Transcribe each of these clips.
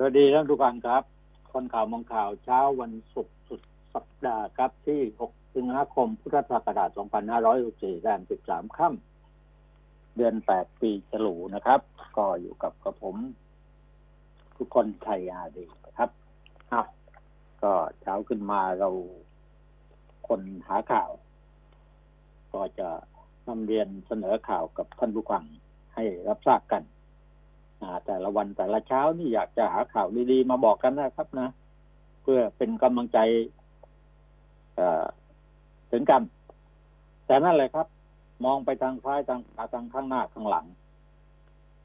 สวัสดีท่านผู้ฟังครับ คนข่าวมองข่าวเช้าวันศุกร์สุดสัปดาห์ครับที่ 6 สิงหาคม พุทธศักราช 2564แรม13 ค่ำเดือน 8 ปีฉลูนะครับ ก็อยู่กับกับผม ทุกคนไทยอาดีนะครับอ้าวก็เช้าขึ้นมาเราคนหาข่าว ก็จะนำเรียนเสนอข่าวกับท่านผู้ฟังให้รับทราบกัน แต่ละวันแต่ละเช้านี่อยากจะหาข่าวดีๆมาบอกกันนะครับนะ เพื่อเป็นกำลังใจถึงกัน แต่นั่นแหละครับ มองไปทางซ้ายทางขวาทางข้างหน้าข้างหลัง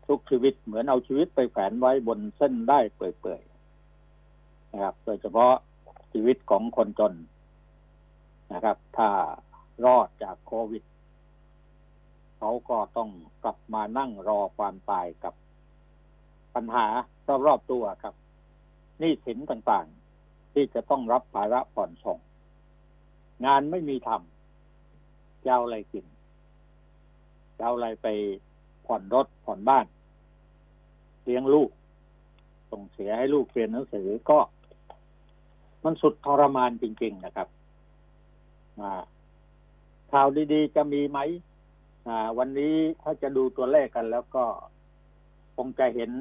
ทุกชีวิตเหมือนเอาชีวิตไปแฝนไว้บนเส้นได้เปื่อยๆนะครับ โดยเฉพาะชีวิตของคนจนนะครับ ถ้ารอดจากโควิด เขาก็ต้องกลับมานั่งรอความตายกับ ปัญหารอบๆตัวครับนี่สินต่างๆ ที่จะต้องรับภาระผ่อนส่ง งานไม่มีทำจะเอาอะไรกินจะเอาอะไรไปผ่อนรถผ่อนบ้าน เลี้ยงลูก ส่งเสียให้ลูกเรียนหนังสือก็ มันสุดทรมานจริง ๆ นะครับข่าวดีๆ จะมีไหมวันนี้ถ้าจะดูตัวเลขกันแล้วก็คงจะเห็น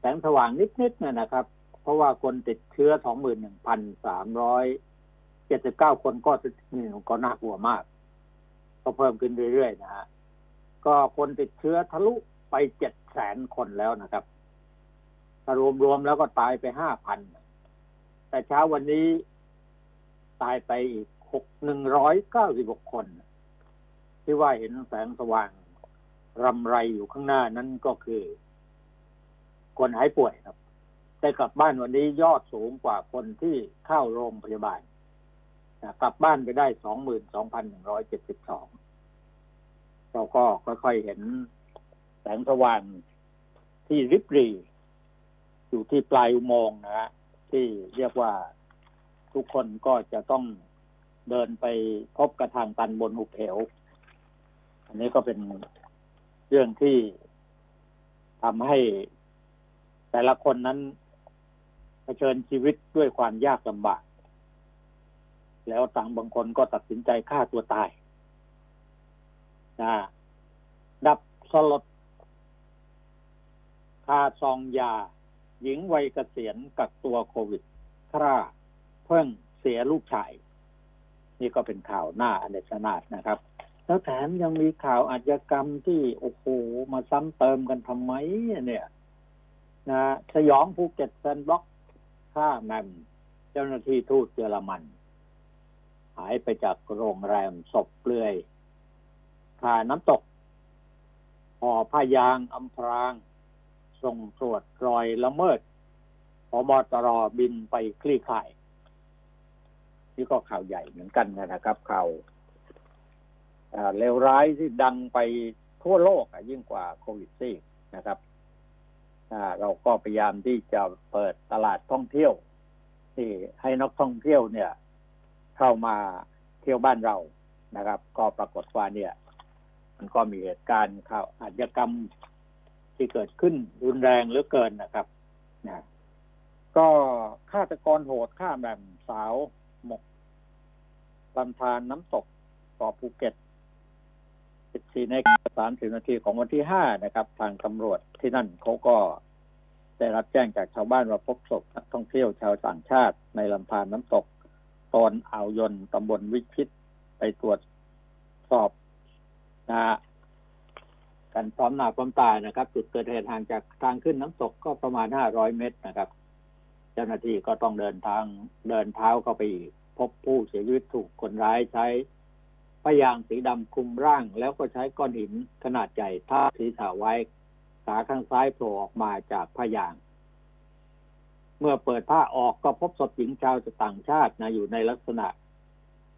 แสงสว่างนิดๆเนี่ยนะครับ เพราะว่าคนติดเชื้อ21,379คนก็นี่ก็น่ากลัวมาก ก็เพิ่มขึ้นเรื่อยๆนะฮะก็คนติดเชื้อทะลุไปเจ็ดแสนคนแล้วนะครับถ้ารวมๆแล้วก็ตายไปห้าพันแต่เช้าวันนี้ตายไปอีกหกหนึ่งร้อยเก้าสิบหกคน ที่ว่าเห็นแสงสว่างรำไรอยู่ข้างหน้านั้นก็คือ คนหายป่วยครับ แต่กลับบ้านวันนี้ยอดสูงกว่าคนที่เข้าโรงพยาบาลกลับบ้านไปได้สองหมื่นสองพันหนึ่งร้อยเจ็ดสิบสองเราก็ค่อยๆเห็นแสงสว่างที่ริบรีอยู่ที่ปลายอุโมงค์นะฮะที่เรียกว่าทุกคนก็จะต้องเดินไปพบกระทางตันบนหุบเหว อันนี้ก็เป็นเรื่องที่ทำให้ แต่ละคนนั้นเผชิญชีวิตด้วยความยากลำบาก แล้วต่างบางคนก็ตัดสินใจฆ่าตัวตายนะดับสลดคาซองยา หญิงวัยเกษียณกักตัวโควิดฆ่าเพิ่งเสียลูกชาย นี่ก็เป็นข่าวน่าอเนจอนาถนะครับ แล้วแถมยังมีข่าวอาชญากรรมที่ โอ้โห มาซ้ำเติมกันทำไมเนี่ย นะสยองภูเก็ต Sandbox ฆ่าแหม่มเจ้าหน้าที่ทูตเยอรมัน หายไปจากโรงแรมศพเปลือยผ่าน้ำตกห่อผ้ายางอำพราง ส่งตรวจรอยละเมิดพบตรบินไปคลี่คลาย นี่ก็ข่าวใหญ่เหมือนกันนะครับ ข่าวเลวร้ายที่ดังไปทั่วโลกยิ่งกว่าโควิดซีนะครับ เราก็พยายามที่จะเปิดตลาดท่องเที่ยว ที่ให้นักท่องเที่ยวเนี่ย เข้ามาเที่ยวบ้านเรานะครับ ก็ปรากฏว่าเนี่ย มันก็มีเหตุการณ์ข่าวอาชญากรรมที่เกิดขึ้นรุนแรงเหลือเกินนะครับนะก็ฆาตกรโหดฆ่าแบบสาวหมกลำธารน้ำตกเกาะภูเก็ต 14ในสามสิบนาทีของวันที่ห้านะครับ ทางตำรวจที่นั่นเขาก็ได้รับแจ้งจากชาวบ้านว่าพบศพนักท่องเที่ยวชาวต่างชาติในลำธารน้ำตกตอนอ่าวยนตำบลวิชิตไปตรวจสอบนะกันพร้อมหน้าพร้อมตานะครับ จุดเกิดเหตุห่างจากทางขึ้นน้ำตกก็ประมาณห้าร้อยเมตรนะครับ เจ้าหน้าที่ก็ต้องเดินทางเดินเท้าเข้าไปพบผู้เสียชีวิตถูกคนร้ายใช้ พยางสีดำคลุมร่างแล้วก็ใช้ก้อนหินขนาดใหญ่ทับศีรษะไว้ ขาข้างซ้ายโผล่ออกมาจากพยาง เมื่อเปิดผ้าออกก็พบศพหญิงชาวต่างชาตินะอยู่ในลักษณะ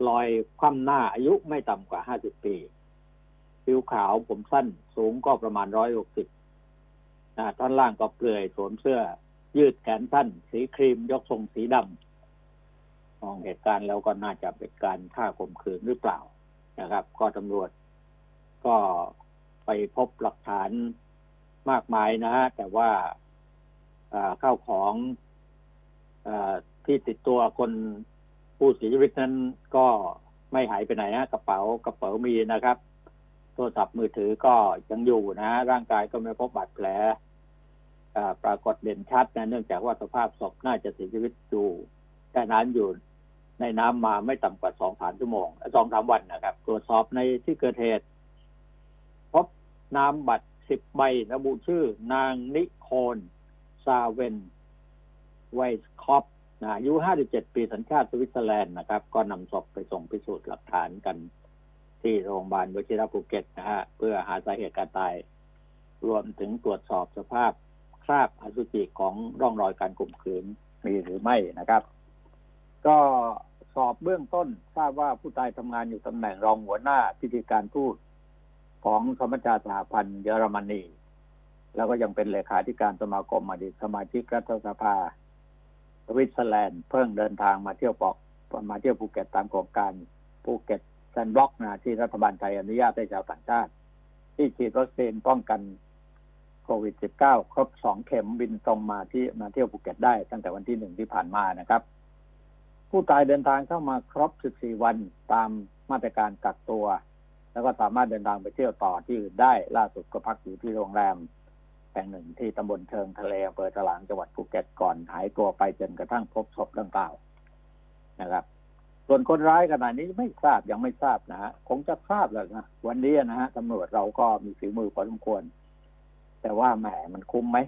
ลอยคว่ำหน้าอายุไม่ต่ำกว่าห้าสิบปี ผิวขาวผมสั้นสูงก็ประมาณร้อยหกสิบท่อนล่างก็เปลือยสวมเสื้อ ยืดแขนสั้น สีครีมยกทรงสีดำมองเหตุการณ์แล้วก็น่าจะเป็นการฆ่าข่มขืนหรือเปล่า นะครับ ก็ตำรวจก็ไปพบหลักฐานมากมายนะฮะแต่ว่าเข้าของอที่ติดตัวคนผู้เสียชีวิตนั้นก็ไม่หายไปไหนฮะกระเป๋ากระเป๋ามีนะครับ โทรศัพท์มือถือก็ยังอยู่นะ ร่างกายก็ไม่พบบาดแผลปรากฏเด่นชัดนะเนื่องจากว่าสภาพศพน่าจะเสียชีวิตอยู่แค่นั้นอยู่ ในน้ำมาไม่ต่ำกว่าสองสามชั่วโมงสองสามวันนะครับ ตรวจสอบในที่เกิดเหตุ พบนามบัตรสิบใบระบุชื่อ นางนิโคลซาเวนไวส์คอปนะอายุ 57 ปีสัญชาติสวิตเซอร์แลนด์นะครับ ก็นำศพไปส่งพิสูจน์หลักฐานกัน ที่โรงพยาบาลวชิระภูเก็ตนะฮะ เพื่อหาสาเหตุการตาย รวมถึงตรวจสอบสภาพคราบอสุจิของร่องรอยการข่มขืนมีหรือไม่นะครับ ก็ สอบเบื้องต้นทราบว่าผู้ตายทำงานอยู่ตำแหน่งรองหัวหน้าพิธีการทูตของสมัชชาสหพันธ์เยอรมนี แล้วก็ยังเป็นเลขาธิการสมาคมอดีตสมาชิกรัฐสภาสวิตเซอร์แลนด์เพิ่งเดินทางมาเที่ยวปอกมาเที่ยวภูเก็ตตามโครงการภูเก็ต Sandbox นะที่รัฐบาลไทยอนุญาตให้ชาวต่างชาติ ที่ฉีดวัคซีนป้องกันโควิด -19 ครบสองเข็มบินตรงมาที่มาเที่ยวภูเก็ตได้ตั้งแต่วันที่หนึ่งที่ผ่านมานะครับ ผู้ตายเดินทางเข้ามาครบ 14 วันตามมาตรการกักตัว แล้วก็สามารถเดินทางไปเที่ยวต่อที่อื่นได้ล่าสุดก็พักอยู่ที่โรงแรมแห่งหนึ่งที่ตำบลเชิงทะเลอำเภอถลางจังหวัดภูเก็ตก่อนหายตัวไปจนกระทั่งพบศพดังกล่าวนะครับ ส่วนคนร้ายขณะนี้ไม่ทราบยังไม่ทราบนะฮะคงจะทราบแล้วนะวันนี้นะฮะตำรวจเราก็มีฝีมือพอสมควร แต่ว่าแหมมันคุ้มไหม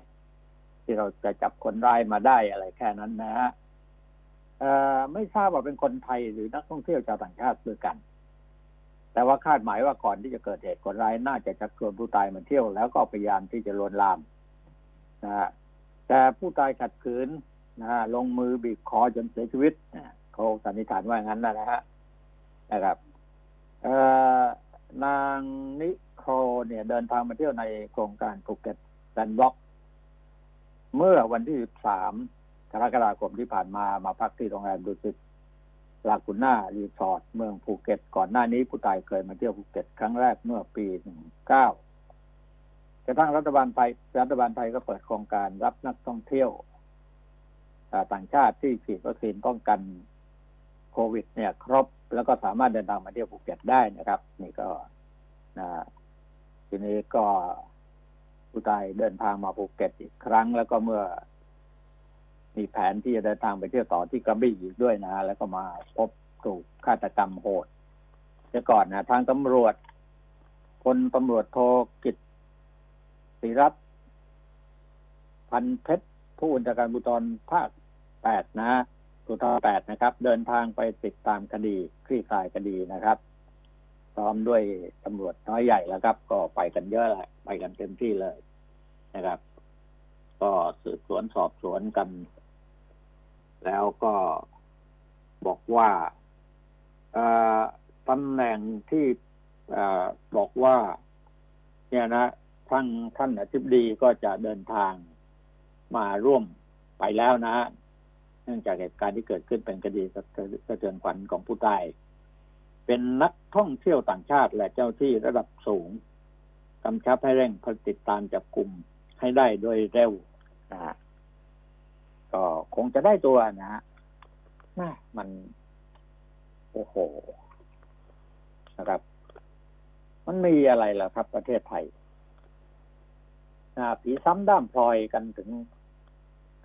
ที่เราจะจับคนร้ายมาได้อะไรแค่นั้นนะฮะ ไม่ทราบว่าเป็นคนไทยหรือนักท่องเที่ยวชาวต่างชาติด้วยกัน แต่ว่าคาดหมายว่าก่อนที่จะเกิดเหตุคนร้ายน่าจะชักชวนผู้ตายมาเที่ยว แล้วก็พยายามที่จะลวนลามนะฮะแต่ผู้ตายขัดขืนนะฮะลงมือบีบคอจนเสียชีวิตเขาสันนิษฐานว่างั้นนะฮะนะครับนางนิโคลเนี่ย เดินทางมาเที่ยวในโครงการภูเก็ต Sandbox เมื่อวันที่ 13 กรกฎาคมที่ผ่านมามาพักที่โรงแรมดุสิตลากูน่ารีสอร์ทเมืองภูเก็ต ก่อนหน้านี้ผู้ตายเคยมาเที่ยวภูเก็ตครั้งแรกเมื่อปี19กระทั่งรัฐบาลไทยรัฐบาลไทยก็เปิดโครงการรับนักท่องเที่ยวต่างชาติที่ฉีดวัคซีนป้องกันโควิด เนี่ย ครบ แล้วก็สามารถเดินทางมาเที่ยวภูเก็ตได้นะครับ นี่ก็นะทีนี้ก็ผู้ตายเดินทางมาภูเก็ตอีกครั้ง แล้วก็เมื่อ มีแผนที่จะเดินทางไปเที่ยวต่อที่กระบี่อีกด้วยนะ แล้วก็มาพบถูกฆาตกรรมโหดเดี๋ยวก่อนนะทางตำรวจพลตำรวจโทกิตศิรัตพันเพชรผู้บัญชาการบุตรภาคแปดนะภูธรแปดนะครับ เดินทางไปติดตามคดีคลี่คลายคดีนะครับ พร้อมด้วยตำรวจน้อยใหญ่แล้วครับ ก็ไปกันเยอะแหละไปกันเต็มที่เลยนะครับ ก็สืบสวนสอบสวนกัน แล้วก็บอกว่าตำแหน่งที่บอกว่า เนี่ยนะท่านท่านอธิบดีก็จะเดินทางมาร่วมไปแล้วนะ เนื่องจากเหตุการณ์ที่เกิดขึ้นเป็นคดีสะเทือนสะเทือนขวัญของผู้ตาย เป็นนักท่องเที่ยวต่างชาติและเจ้าที่ระดับสูงกำชับให้เร่งติดตามจับกลุ่มให้ได้โดยเร็วนะ ก็คงจะได้ตัวนะฮะแม่มัน โอ้โหนะครับ มันมีอะไรล่ะครับ ประเทศไทยนะผีซ้ำด้ามพลอยกันถึง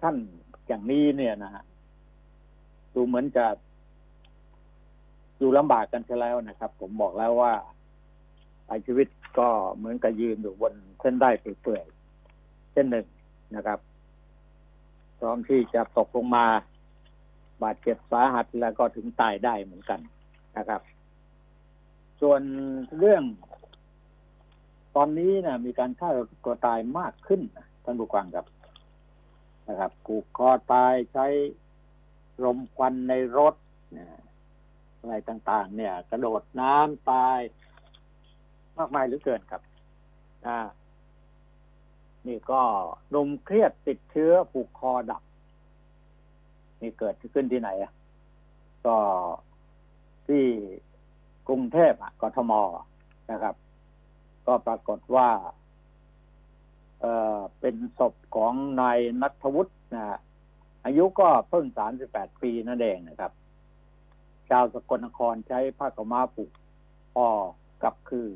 ขั้นอย่างนี้เนี่ยนะฮะดูเหมือนจะอยู่ลำบากกันใช่แล้วนะครับ ผมบอกแล้วว่าไปชีวิตก็เหมือนกับยืนอยู่บนเส้นได้เปื่อยๆเส้นหนึ่งนะครับ พร้อมที่จะตกลงมา บาดเจ็บสาหัสแล้วก็ถึงตายได้เหมือนกันนะครับ ส่วนเรื่อง ตอนนี้นะมีการฆ่าตัวตายมากขึ้นท่านผู้ฟังครับนะครับผูกคอตายใช้ลมควันในรถอะไรต่าง ๆ เนี่ย กระโดดน้ำตาย มากมายเหลือเกินครับ อ่า นี่ก็หนุ่มเครียดติดเชื้อผูกคอดับ นี่เกิดขึ้นที่ไหนอะก็ที่กรุงเทพอะกทมนะครับ ก็ปรากฏว่า เอ่อเป็นศพของนายนัทวุฒินะอายุก็เพิ่งสามสิบแปดปีนั่นเองนะครับ ชาวสกลนครใช้ผ้าขาวม้าผูกคอกับคือ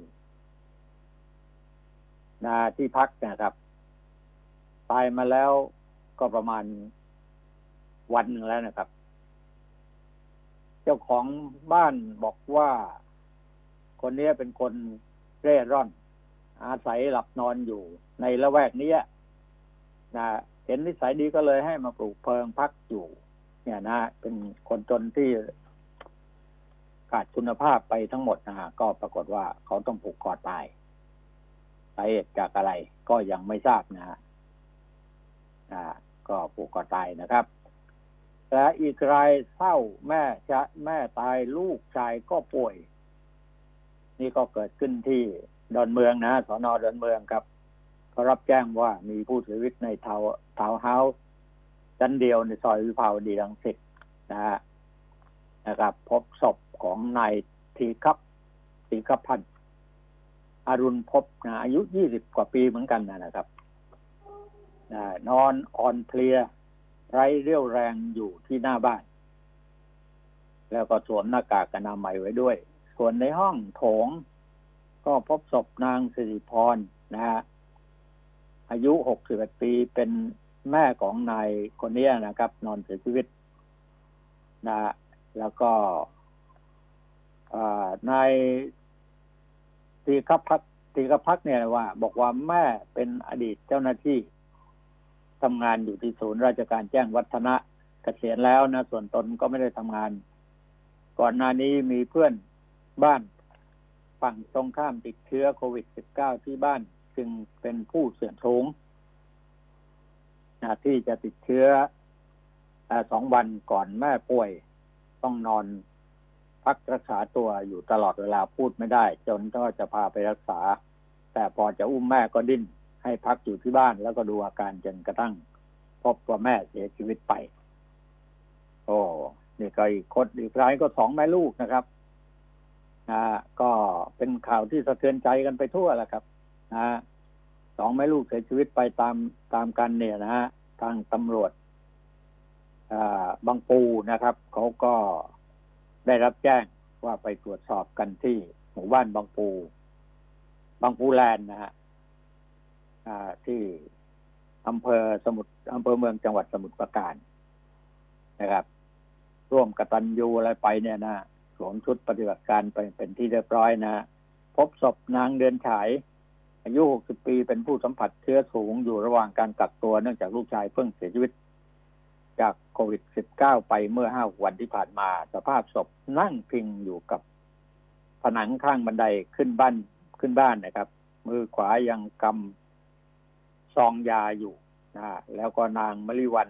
นะที่พักนะครับ ตายมาแล้วก็ประมาณวันหนึ่งแล้วนะครับ เจ้าของบ้านบอกว่าคนนี้เป็นคนเร่ร่อน อาศัยหลับนอนอยู่ในละแวกนี้นะเห็นนิสัยดีก็เลยให้มาปลูกเพลิงพักอยู่ เนี่ยนะ เป็นคนจนที่ขาดคุณภาพไปทั้งหมดนะฮะก็ปรากฏว่าเขาต้องผูกคอตายสาเหตุจากอะไรก็ยังไม่ทราบนะฮะ ก็ผูกคอตายนะครับและอีกรายเศร้าแม่จะแม่ตายลูกชายก็ป่วย นี่ก็เกิดขึ้นที่ดอนเมืองนะสอนอดอนเมืองครับเขารับแจ้งว่ามีผู้เสียชีวิตในทาวทาวเฮาส์ชั้นเดียวในซอยวิภาวดีรังสิตนะฮะนะครับ พบศพของนายทีครับทีครับพันธ์อรุณพบนะอายุยี่สิบกว่าปีเหมือนกันนะครับ นอนอ่อนเพลีย ไร้เรี่ยวแรงอยู่ที่หน้าบ้าน แล้วก็สวมหน้ากากอนามัยไว้ด้วย ส่วนในห้องโถง ก็พบศพนางสิริพรนะฮะอายุหกสิบปีเป็นแม่ของนายคนนี้นะครับ นอนเสียชีวิตนะแล้วก็นายตีคับพักตีคับพักเนี่ยว่า บอกว่าแม่เป็นอดีตเจ้าหน้าที่ ทำงานอยู่ที่ศูนย์ราชการแจ้งวัฒนะเกษียณแล้วนะส่วนตนก็ไม่ได้ทำงาน ก่อนหน้านี้มีเพื่อนบ้านฝั่งตรงข้ามติดเชื้อโควิด -19 ที่บ้านจึงเป็นผู้เสี่ยงสูงที่จะติดเชื้อสองวันก่อนแม่ป่วยต้องนอนพักรักษาตัวอยู่ตลอดเวลาพูดไม่ได้ จนก็จะพาไปรักษา แต่พอจะอุ้มแม่ก็ดิ้น ให้พักอยู่ที่บ้านแล้วก็ดูอาการจนกระทั่ง พบว่าแม่เสียชีวิตไป โอ้นี่ก็อีกคนอีกรายก็สองแม่ลูกนะครับนะก็เป็นข่าวที่สะเทือนใจกันไปทั่วแหละครับนะสองแม่ลูกเสียชีวิตไปตามตามกันเนี่ยนะฮะทางตำรวจบางปูนะครับเขาก็ได้รับแจ้งว่าไปตรวจสอบกันที่หมู่บ้านบางปู บางปูแลนนะฮะ ที่อำเภอสมุทรอำเภอเมืองจังหวัดสมุทรปราการนะครับ ร่วมกตัญญูอะไรไปเนี่ยนะสวมชุดปฏิบัติการไปเป็นที่เรียบร้อยนะพบศพนางเดือนฉาย อายุ 60 ปีเป็นผู้สัมผัสเชื้อสูงอยู่ระหว่างการกักตัวเนื่องจากลูกชายเพิ่งเสียชีวิต จากโควิด -19 ไปเมื่อห้าวันที่ผ่านมา สภาพศพนั่งพิงอยู่กับผนังข้างบันไดขึ้นบ้านขึ้นบ้านนะครับ มือขวายังกำ ซองยาอยู่นะแล้วก็นางมริวัน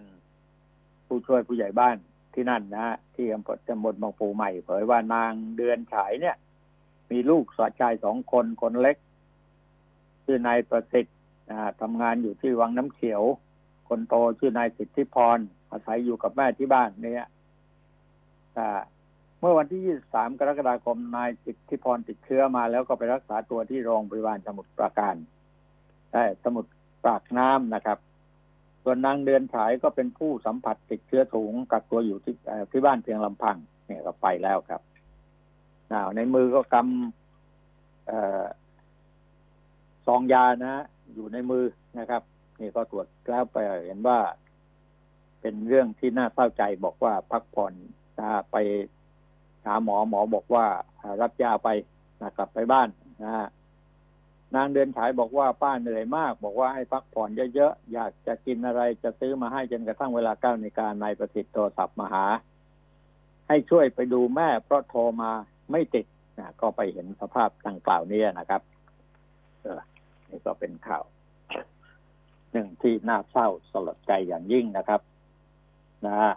ผู้ช่วยผู้ใหญ่บ้านที่นั่นนะที่อำเภอตำบลบางปูใหม่ เผยว่านางเดือนฉายเนี่ย มีลูกสาวชายสองคนคนเล็กชื่อนายประสิทธิ์ทำงานอยู่ที่วังน้ำเขียว คนโตชื่อนายสิทธิพร อาศัยอยู่กับแม่ที่บ้านเนี่ยเมื่อวันที่ 23 กรกฎาคม นายสิทธิพรติดเชื้อมาแล้วก็ไปรักษาตัวที่โรงพยาบาลสมุทรปราการสมุทร ปากน้ำนะครับ ส่วนนางเดือนฉายก็เป็นผู้สัมผัสติดเชื้อสูงกักตัวอยู่ที่ที่บ้านเพียงลำพัง เนี่ยก็ไปแล้วครับในมือก็กำซองยานะ อยู่ในมือนะครับ นี่ก็ตรวจแล้วไปเห็นว่า เป็นเรื่องที่น่าเศร้าใจบอกว่าพักผ่อนนะไปหาหมอหมอบอกว่ารับยาไปนะกลับไปบ้านนะ นางเดินฉายบอกว่าป้าเหนื่อยมาก บอกว่าให้พักผ่อนเยอะๆ อยากจะกินอะไรจะซื้อมาให้จนกระทั่งเวลาเก้านาฬิกานายประสิทธิ์โทรศัพท์มาหา ให้ช่วยไปดูแม่เพราะโทรมาไม่ติดนะก็ไปเห็นสภาพดังกล่าวนี้นะครับเออนี่ก็เป็นข่าวหนึ่งที่น่าเศร้าสลดใจอย่างยิ่งนะครับ นะฮะ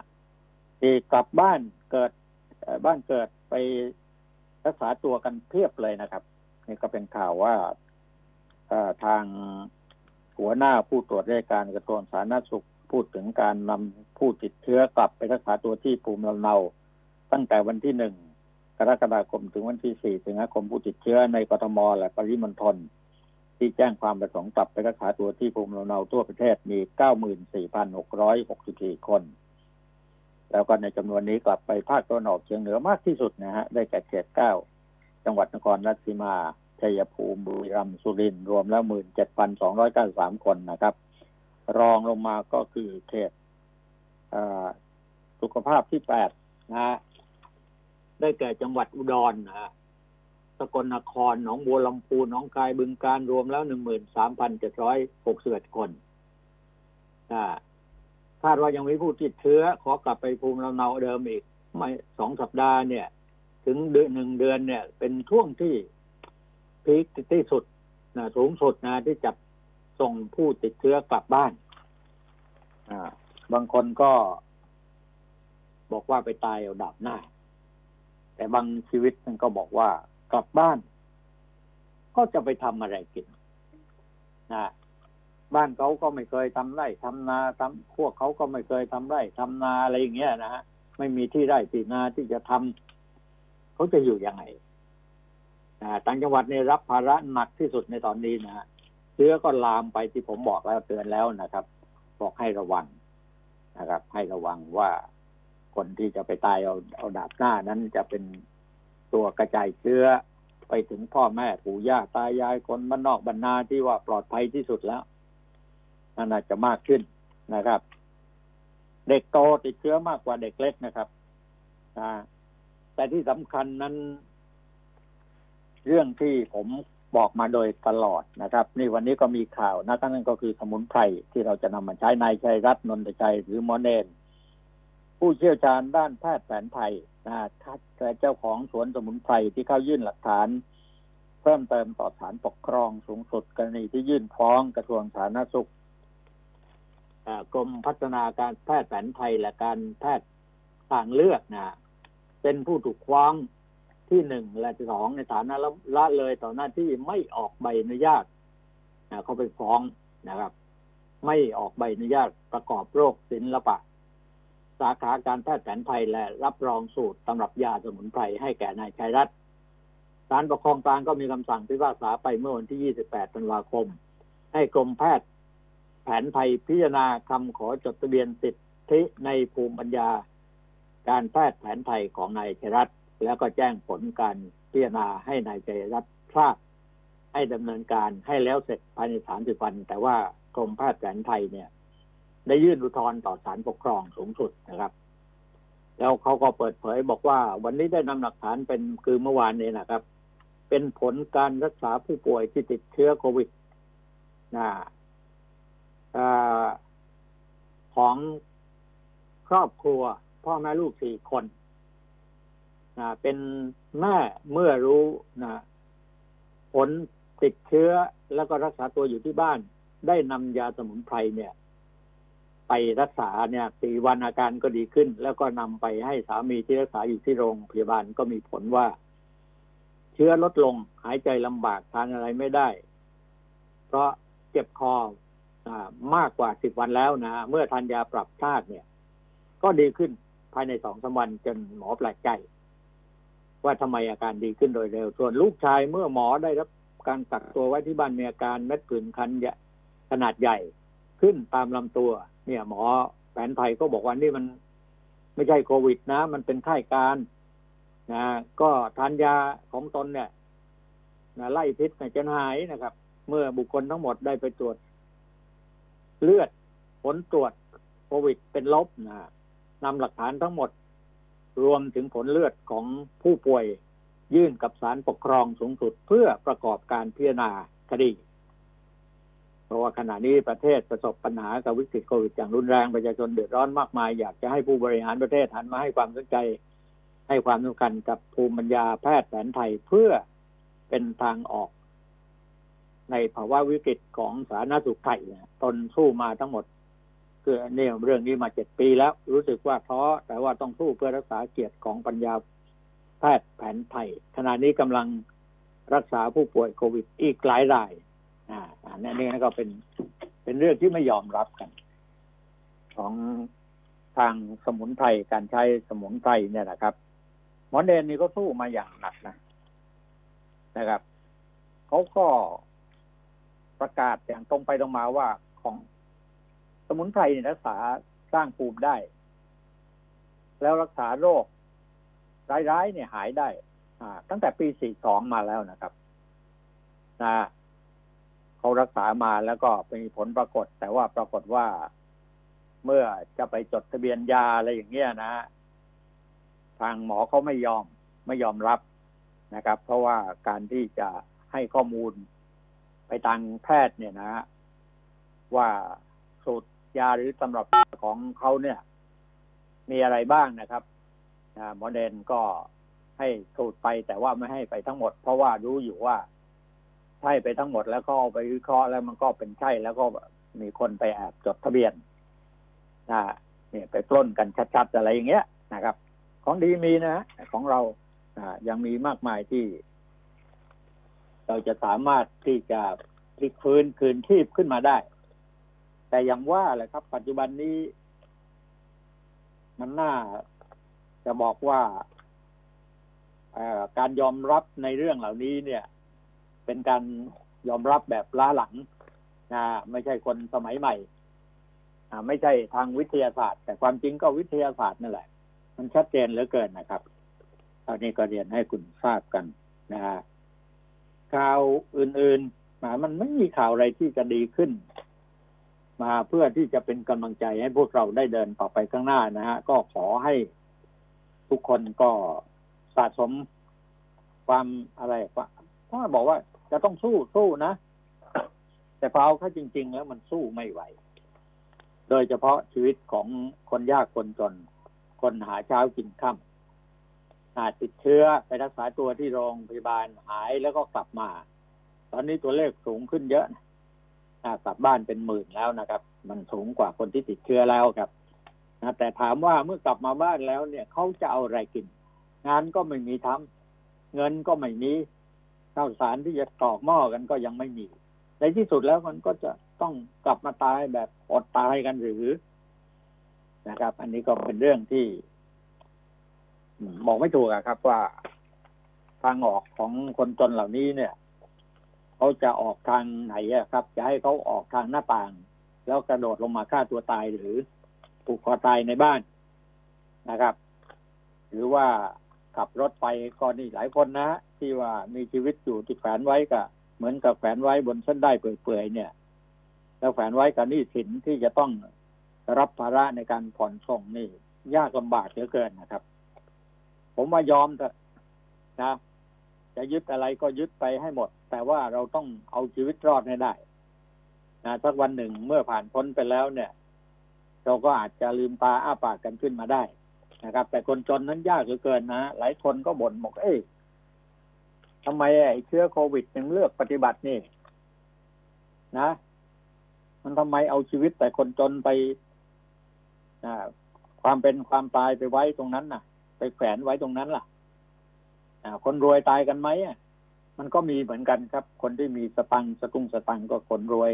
ที่กลับบ้านเกิดบ้านเกิดไปรักษาตัวกันเพียบเลยนะครับ นี่ก็เป็นข่าวว่า ทางหัวหน้าผู้ตรวจราชการกระทรวงสาธารณสุขพูดถึงการนำผู้ติดเชื้อกลับไปรักษาตัวที่ภูมิลำเนา ตั้งแต่วันที่หนึ่งกรกฎาคมถึงวันที่สี่สิงหาคมผู้ติดเชื้อในกรทมและปริมณฑลที่แจ้งความประสงค์กลับไปรักษาตัวที่ภูมิลำเนาทั่วประเทศมี94,664คน แล้วก็ในจำนวนนี้กลับไปภาคตะวันออกเฉียงเหนือมากที่สุดนะฮะได้แก่เขต9จังหวัดนครราชสีมา ชัยภูมิบุรีรัมย์สุรินทร์รวมแล้ว17,293คนนะครับ รองลงมาก็คือเขตสุขภาพที่8นะฮะได้แก่จังหวัดอุดรนะฮะสกลนครหนองบัวลำพูหนองคายบึงการรวมแล้วหนึ่งหมื่นสามพันเจ็ดร้อยหกสิบเอ็ดคนคาดว่ายังมีผู้ติดเชื้อ ขอกลับไปภูมิลำเนาเดิมอีก ไม่สองสัปดาห์เนี่ย ถึงเดือนหนึ่งเดือนเนี่ย เป็นช่วงที่ พีคที่สุดนะสูงสุดนะที่จะส่งผู้ติดเชื้อกลับบ้าน อ่า บางคนก็ บอกว่าไปตายเอาดับหน้า แต่บางชีวิตมันก็บอกว่ากลับบ้าน ก็จะไปทำอะไรกินนะบ้านเขาก็ไม่เคยทำไร่ทำนาทำพวกเขาก็ไม่เคยทำไร่ทำนาอะไรอย่างเงี้ยนะฮะไม่มีที่ไร่ที่นาที่จะทำเขาจะอยู่ยังไง ต่างจังหวัดเนี่ยรับภาระหนักที่สุดในตอนนี้นะฮะเชื้อก็ลามไปที่ผมบอกแล้วเตือนแล้วนะครับ บอกให้ระวังนะครับ ให้ระวังว่าคนที่จะไปตายเอาเอาดาบหน้านั้นจะเป็นตัวกระจายเชื้อไปถึงพ่อแม่ปู่ย่าตายายคนบ้านนอกบรรณาที่ว่าปลอดภัยที่สุดแล้วน่าจจะมากขึ้นนะครับ เด็กโตติดเชื้อมากกว่าเด็กเล็กนะครับแต่ที่สำคัญนั้น เรื่องที่ผมบอกมาโดยตลอดนะครับ นี่วันนี้ก็มีข่าวนะนั่นก็คือสมุนไพรที่เราจะนำมาใช้นายชัยรัตน์นนทชัยหรือมอเนนผู้เชี่ยวชาญด้านแพทย์แผนไทยนะทัดแต่เจ้าของสวนสมุนไพรที่เข้ายื่นหลักฐาน เพิ่มเติมต่อศาลปกครองสูงสุดกรณีที่ยื่นฟ้องกระทรวงสาธารณสุขกรมพัฒนาการแพทย์แผนไทยและการแพทย์ทางเลือกนะเป็นผู้ถูกฟ้อง ที่หนึ่งและที่สองในฐานะละเลยต่อหน้าที่ไม่ออกใบอนุญาตนะเขาไปฟ้องนะครับ ไม่ออกใบอนุญาตประกอบโรคศิลปะ สาขาการแพทย์แผนไทยและรับรองสูตรตำรับยาสมุนไพรให้แก่นายชัยรัตน์ศาลปกครองกลางก็มีคำสั่งพิพากษาไปเมื่อวันที่ 28 ธันวาคม ให้กรมแพทย์แผนไทยพิจารณาคำขอจดทะเบียนสิทธิในภูมิปัญญา การแพทย์แผนไทยของนายชัยรัตน์ แล้วก็แจ้งผลการพิจารณาให้นายชัยรัตทราบให้ดำเนินการให้แล้วเสร็จภายใน30วัน แต่ว่ากรมแพทย์แผนไทยเนี่ย ได้ยื่นอุทธรณ์ต่อศาลปกครองสูงสุดนะครับ แล้วเขาก็เปิดเผยบอกว่า วันนี้ได้นำหลักฐานเป็นคือเมื่อวานนี้นะครับ เป็นผลการรักษาผู้ป่วยที่ติดเชื้อโควิดนะอของครอบครัว พ่อแม่ลูกสี่คน นะเป็นแม่เมื่อรู้นะผลติดเชื้อแล้วก็รักษาตัวอยู่ที่บ้าน ได้นำยาสมุนไพรเนี่ย ไปรักษาเนี่ยสี่วันอาการก็ดีขึ้น แล้วก็นำไปให้สามีที่รักษาอยู่ที่โรงพยาบาลก็มีผลว่า เชื้อลดลงหายใจลำบากทานอะไรไม่ได้ เพราะเจ็บคออมากกว่าสิบวันแล้วนะเมื่อทานยาปรับธาตุเนี่ย ก็ดีขึ้นภายในสองสาวันจนหมอแปลกใจ ว่าทำไมอาการดีขึ้นโดยเร็ว ส่วนลูกชายเมื่อหมอได้รับการกักตัวไว้ที่บ้านมีอาการเม็ดผื่นคันขนาดใหญ่ขึ้นตามลำตัว เนี่ย หมอแผนไทยก็บอกว่านี่มันไม่ใช่โควิดนะ มันเป็นไข้การนะก็ทานยาของตนเนี่ยนะไล่พิษจะหายนะครับ เมื่อบุคคลทั้งหมดได้ไปตรวจ เลือดผลตรวจโควิดเป็นลบนะนำหลักฐานทั้งหมด รวมถึงผลเลือดของผู้ป่วยยื่นกับศาลปกครองสูงสุดเพื่อประกอบการพิจารณาคดี เพราะว่าขณะนี้ประเทศประสบปัญหากับวิกฤตโควิดอย่างรุนแรงประชาชนเดือดร้อนมากมาย อยากจะให้ผู้บริหารประเทศหันมาให้ความสนใจ ให้ความสำคัญกับภูมิปัญญาแพทย์แผนไทยเพื่อเป็นทางออก ในภาวะวิกฤตของสาธารณสุขไทยตนสู้มาทั้งหมด คือเนี่ยเรื่องนี้มาเจ็ดปีแล้ว รู้สึกว่าท้อแต่ว่าต้องสู้เพื่อรักษาเกียรติของปัญญาแพทย์แผนไทยขณะนี้กำลังรักษาผู้ป่วยโควิดอีกหลายรายอ่าอันนี้ก็เป็นเป็นเรื่องที่ไม่ยอมรับกัน ของทางสมุนไพรการใช้สมุนไพรเนี่ยนะครับ หมอเดนนี่ก็สู้มาอย่างหนักนะนะครับเขาก็ประกาศอย่างตรงไปตรงมาว่าของ สมุนไพรเนี่ยรักษาสร้างภูมิได้ แล้วรักษาโรค ร้ายๆเนี่ยหายได้ อ่า ตั้งแต่ปี 42 มาแล้วนะครับนะเขารักษามาแล้วก็มีผลปรากฏ แต่ว่าปรากฏว่าเมื่อจะไปจดทะเบียนยาอะไรอย่างเงี้ยนะ ทางหมอเขาไม่ยอมไม่ยอมรับนะครับ เพราะว่าการที่จะให้ข้อมูลไปทางแพทย์เนี่ยนะว่าสูตร ยาหรือตำรับของเขาเนี่ย มีอะไรบ้างนะครับหมอเดนก็ให้สูตรไปแต่ว่าไม่ให้ไปทั้งหมด เพราะว่ารู้อยู่ว่าใช่ไปทั้งหมดแล้วก็ไปวิเคราะห์แล้วมันก็เป็นใช่แล้วก็มีคนไปแอบจดทะเบียนนะเนี่ยไปปล้นกันชัดๆอะไรอย่างเงี้ยนะครับ ของดีมีนะของเราอ่ายังมีมากมายที่ เราจะสามารถที่จะพลิกฟื้นคืนชีพขึ้นมาได้ แต่อย่างว่าแหละครับ ปัจจุบันนี้ มันน่าจะบอกว่าการยอมรับในเรื่องเหล่านี้เนี่ย เป็นการยอมรับแบบล้าหลังนะไม่ใช่คนสมัยใหม่ไม่ใช่ทางวิทยาศาสตร์ แต่ความจริงก็วิทยาศาสตร์นั่นแหละ มันชัดเจนเหลือเกินนะครับตอนนี้ก็เรียนให้คุณทราบกันนะฮะข่าวอื่นๆมามันไม่มีข่าวอะไรที่จะดีขึ้น มาเพื่อที่จะเป็นกำลังใจให้พวกเราได้เดินต่อไปข้างหน้านะฮะก็ขอให้ทุกคนก็สะสมความอะไรเพราบอกว่าจะต้องสู้สู้นะ แต่พอเอาเข้าจริง ๆ แล้วมันสู้ไม่ไหว โดยเฉพาะชีวิตของคนยากคนจน คนหาเช้ากินค่ำอาจติดเชื้อไปรักษาตัวที่โรงพยาบาลหายแล้วก็กลับมา ตอนนี้ตัวเลขสูงขึ้นเยอะนะ กลับบ้านเป็นหมื่นแล้วนะครับ มันสูงกว่าคนที่ติดเชื้อแล้วครับนะแต่ถามว่าเมื่อกลับมาบ้านแล้วเนี่ยเขาจะเอาอะไรกิน งานก็ไม่มีทำเงินก็ไม่มีข้าวสารที่จะตอกหม้อกันก็ยังไม่มี ในที่สุดแล้วมันก็จะต้องกลับมาตายแบบอดตายกันหรือนะครับ อันนี้ก็เป็นเรื่องที่บอกไม่ถูกครับว่าทางออกของคนจนเหล่านี้เนี่ย เขาจะออกทางไหนครับ จะให้เขาออกทางหน้าต่าง แล้วกระโดดลงมาฆ่าตัวตายหรือผูกคอตายในบ้านนะครับ หรือว่าขับรถไปก็นี่หลายคนนะ ที่ว่ามีชีวิตอยู่ที่แฝนไว้กับเหมือนกับแฝนไว้บนเส้นได้เปื่อยๆเนี่ย แล้วแฝนไว้กับนี่สินที่จะต้องรับภาระในการผ่อนส่งนี่ ยากลำบากเหลือเกินนะครับ ผมว่ายอมเถอะนะ จะยึดอะไรก็ยึดไปให้หมด แต่ว่าเราต้องเอาชีวิตรอดให้ได้นะสักวันหนึ่งเมื่อผ่านพ้นไปแล้วเนี่ย เราก็อาจจะลืมตาอ้าปากกันขึ้นมาได้นะครับ แต่คนจนนั้นยากเหลือเกินนะหลายคนก็บ่นบอกเอ้ยทำไมไอ้เชื้อโควิดยังเลือกปฏิบัตินี่นะ มันทำไมเอาชีวิตแต่คนจนไปความเป็นความตายไปไว้ตรงนั้นน่ะ ไปแขวนไว้ตรงนั้นล่ะคนรวยตายกันไหม มันก็มีเหมือนกันครับ คนที่มีสตังสตุ้งสตังก็คนรวย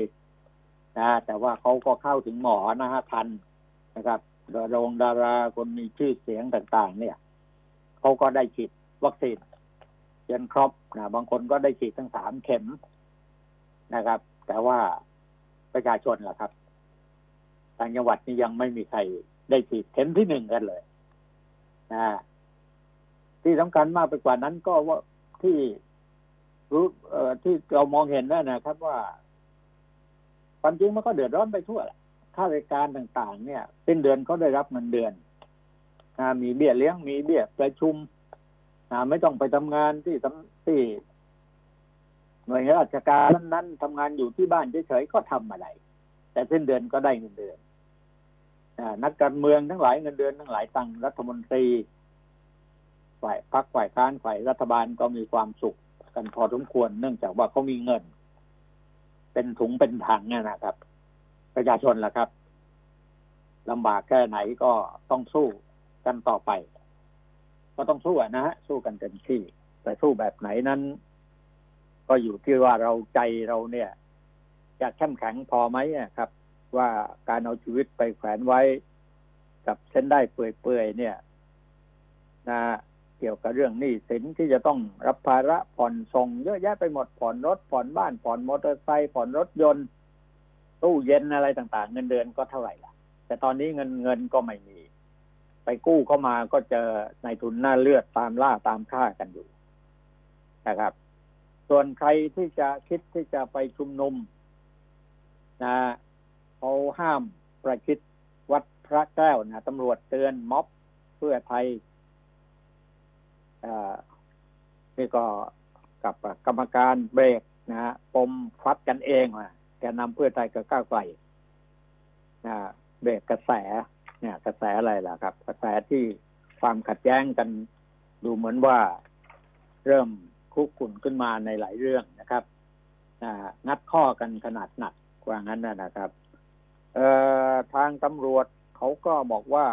นะแต่ว่าเขาก็เข้าถึงหมอนะฮะทันนะครับดารงดาราคนมีชื่อเสียงต่าง ๆ เนี่ยเขาก็ได้ฉีดวัคซีนยันครบนะบางคนก็ได้ฉีดทั้งสามเข็มนะครับ แต่ว่าประชาชนล่ะครับต่างจังหวัดนี้ยังไม่มีใครได้ฉีดเข็มที่หนึ่งกันเลยนะที่สำคัญมากไปกว่านั้นก็ว่าที่ รู้เอ่อที่เรามองเห็นนั่นะครับว่าความจริงมันก็เดือดร้อนไปทั่วแหละข้าราชการต่างๆ เนี่ยเป็นเดือนเขาได้รับเงินเดือนมีเบี้ยเลี้ยงมีเบี้ยประชุมไม่ต้องไปทำงานที่ที่หน่วยงานราชการนั้นทำงานอยู่ที่บ้านเฉยๆก็ทำอะไร แต่เส้นเดือนก็ได้เงินเดือนนักการเมืองทั้งหลายเงินเดือนทั้งหลายตังรัฐมนตรีฝ่ายพักฝ่ายค้านฝ่ายรัฐบาลก็มีความสุข กันพอสมควรเนื่องจากว่าเขามีเงิน เป็นถุงเป็นถังนะครับ ประชาชนล่ะครับลำบากแค่ไหนก็ต้องสู้กันต่อไป ก็ต้องสู้นะฮะสู้กันเต็มที่ แต่สู้แบบไหนนั้น ก็อยู่ที่ว่าเราใจเราเนี่ยจะเข้มแข็งพอไหมครับ ว่าการเอาชีวิตไปแขวนไว้ กับเส้นได้เปื่อยๆเนี่ย นะ กี่ยวกับเรื่องหนี้สินที่จะต้องรับภาระผ่อนส่งเยอะแยะไปหมดผ่อนรถผ่อนบ้านผ่อนมอเตอร์ไซค์ผ่อนรถยนต์ ตู้เย็นอะไรต่างๆ เงินเดือนก็เท่าไหร่ละแต่ตอนนี้เงินเงินก็ไม่มี ไปกู้เข้ามาก็เจอในทุนหน้าเลือดตามล่าตามฆ่ากันอยู่นะครับ ส่วนใครที่จะคิดที่จะไปชุมนุมนะเขาห้ามประชิดวัดพระแก้วนะตำรวจเตือนม็อบเพื่อไทย นี่ก็กับกรรมการเบรกนะฮะปมฟัดกันเองว่ะแกนนำเพื่อไทยกับก้าวไกลนะเบรกกระแส เนี่ย กระแสอะไรล่ะครับ กระแสที่ความขัดแย้งกันดูเหมือนว่าเริ่มคุกคุนขึ้นมาในหลายเรื่องนะครับอ่างัดข้อกันขนาดหนักกว่างั้นนะนะครับ เอ่อทางตำรวจเขาก็บอกว่า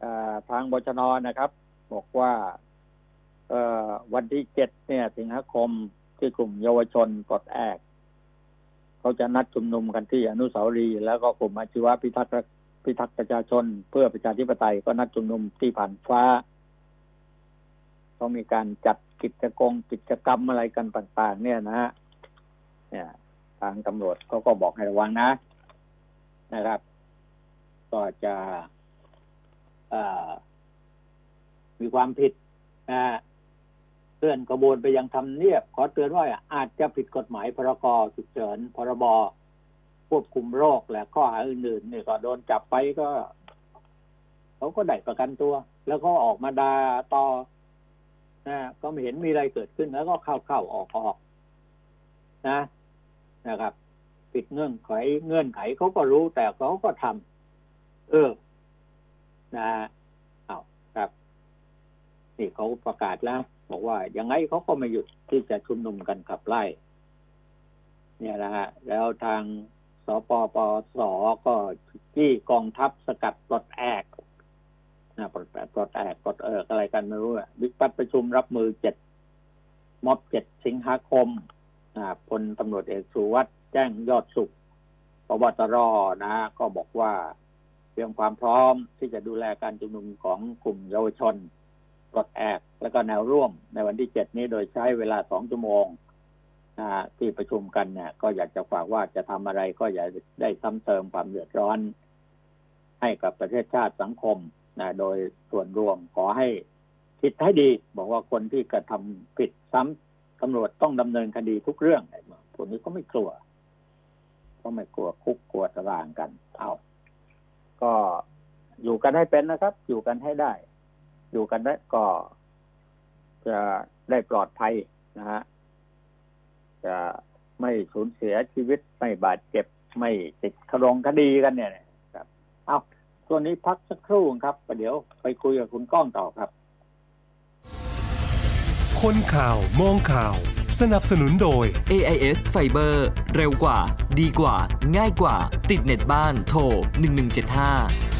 เอ่อทางบชนนะครับ บอกว่าเออวันที่เจ็ดเนี่ย สิงหาคมที่กลุ่มเยาวชนปลดแอกเขาจะนัดชุมนุมกันที่อนุสาวรีย์แล้วก็กลุ่มอาชีวะพิทักษ์พิทักษ์ประชาชน เพื่อประชาธิปไตยก็นัดชุมนุมที่ผ่านฟ้าเขามีการจัดกิจกรรมกิจกรรมอะไรกันต่าง ๆ เนี่ยนะฮะเนี่ย ทางตำรวจเขาก็บอกให้ระวังนะนะครับ ก็จะเอ่อ มีความผิดเคลื่อนกระบวนไปยังทำเนียบ ขอเตือนว่าอาจจะผิดกฎหมายพรกฉุกเฉินพรบควบคุมโรคและข้อหาอื่นๆเนี่ยก็โดนจับไปก็เขาก็ได้ประกันตัว แล้วก็ออกมาดาต่อนะก็ไม่เห็นมีอะไรเกิดขึ้นแล้วก็เข้าเข้าออกออกนะนะครับปิดเงื่อนไขเงื่อนไขเขาก็รู้แต่เขาก็ทำเออ นะ นี่เขาประกาศแล้ว บอกว่ายังไงเขาก็ไม่หยุดที่จะชุมนุมกันขับไล่ เนี่ยนะฮะแล้วทางสปปสก็ที่กองทัพสกัดปลดแอกนะปลดแอกปลดแอกปลดเอิกอะไรกันไม่รู้บิ๊กปัดประชุมรับมือเจ็ดม็อบเจ็ดสิงหาคมอ่าพลตำรวจเอกสุวัสด์แจ้งยอดสุขปบตรนะ ก็บอกว่าเตรียมความพร้อมที่จะดูแลการชุมนุมของกลุ่มเยาวชน ปลดแอกและก็แนวร่วมในวันที่เจ็ดนี้โดยใช้เวลาสองชั่วโมงที่ประชุมกันเนี่ยก็อยากจะฝากว่าจะทำอะไรก็อย่าได้ซ้ำเติมความเดือดร้อน ให้กับประเทศชาติสังคมนะโดยส่วนรวมขอให้คิดให้ดี บอกว่าคนที่กระทำผิดซ้ำตำรวจต้องดำเนินคดีทุกเรื่องพวกนี้ก็ไม่กลัว ก็ไม่กลัวคุกกลัวตารางกันเอาก็อยู่กันให้เป็นนะครับ อยู่กันให้ได้ อยู่กันได้ก็จะได้ปลอดภัยนะฮะจะไม่สูญเสียชีวิตไม่บาดเจ็บ ไม่ติดครองคดีกันเนี่ยครับ เอาตัวนี้พักสักครู่ครับประเดี๋ยวไปคุยกับคุณก้องต่อครับ คนข่าวมองข่าว สนับสนุนโดย AIS Fiber เร็วกว่า ดีกว่า ง่ายกว่า ติดเน็ตบ้านโทร1175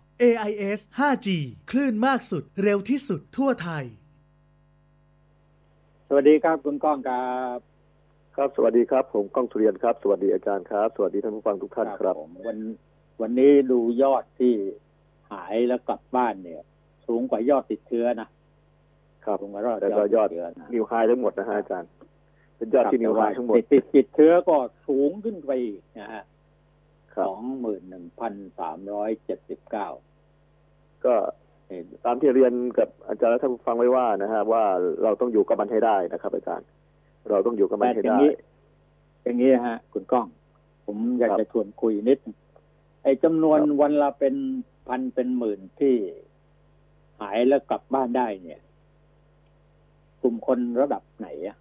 AIS 5G คลื่นมากสุดเร็วที่สุดทั่วไทย สวัสดีครับคุณก้องครับครับสวัสดีครับ ผมก้องสุเรียนครับ สวัสดีอาจารย์ครับ สวัสดีท่านผู้ฟังทุกท่านครับผมวันวันนี้ดูยอดที่หายแล้วกลับบ้านเนี่ย สูงกว่ายอดติดเชื้อนะครับสูงกว่ายอดแล้วก็ยอดติเชื้อนะนิวไฮทั้งหมดนะฮะอาจารย์ เป็นยอดที่นิวไฮทั้งหมดติดติดติดเชื้อก็สูงขึ้นไปอีกนะฮะครัสบองหมื่นหนึ่งพันสามร้อยเจ็ดสิบเก้า ก็ตามที่เรียนกับอาจารย์และท่านผู้ฟังไว้ว่านะฮะว่าเราต้องอยู่กับมันให้ได้นะครับอาจารย์ เราต้องอยู่กับมันแต่ให้อย่างได้นี้อย่างนี้ฮะ คุณก้อง ผมอยากครับจะชวนคุยนิด ไอ้จำนวนครับวันละเป็นพันเป็นหมื่นที่หายแล้วกลับบ้านได้เนี่ย กลุ่มคนระดับไหนอะ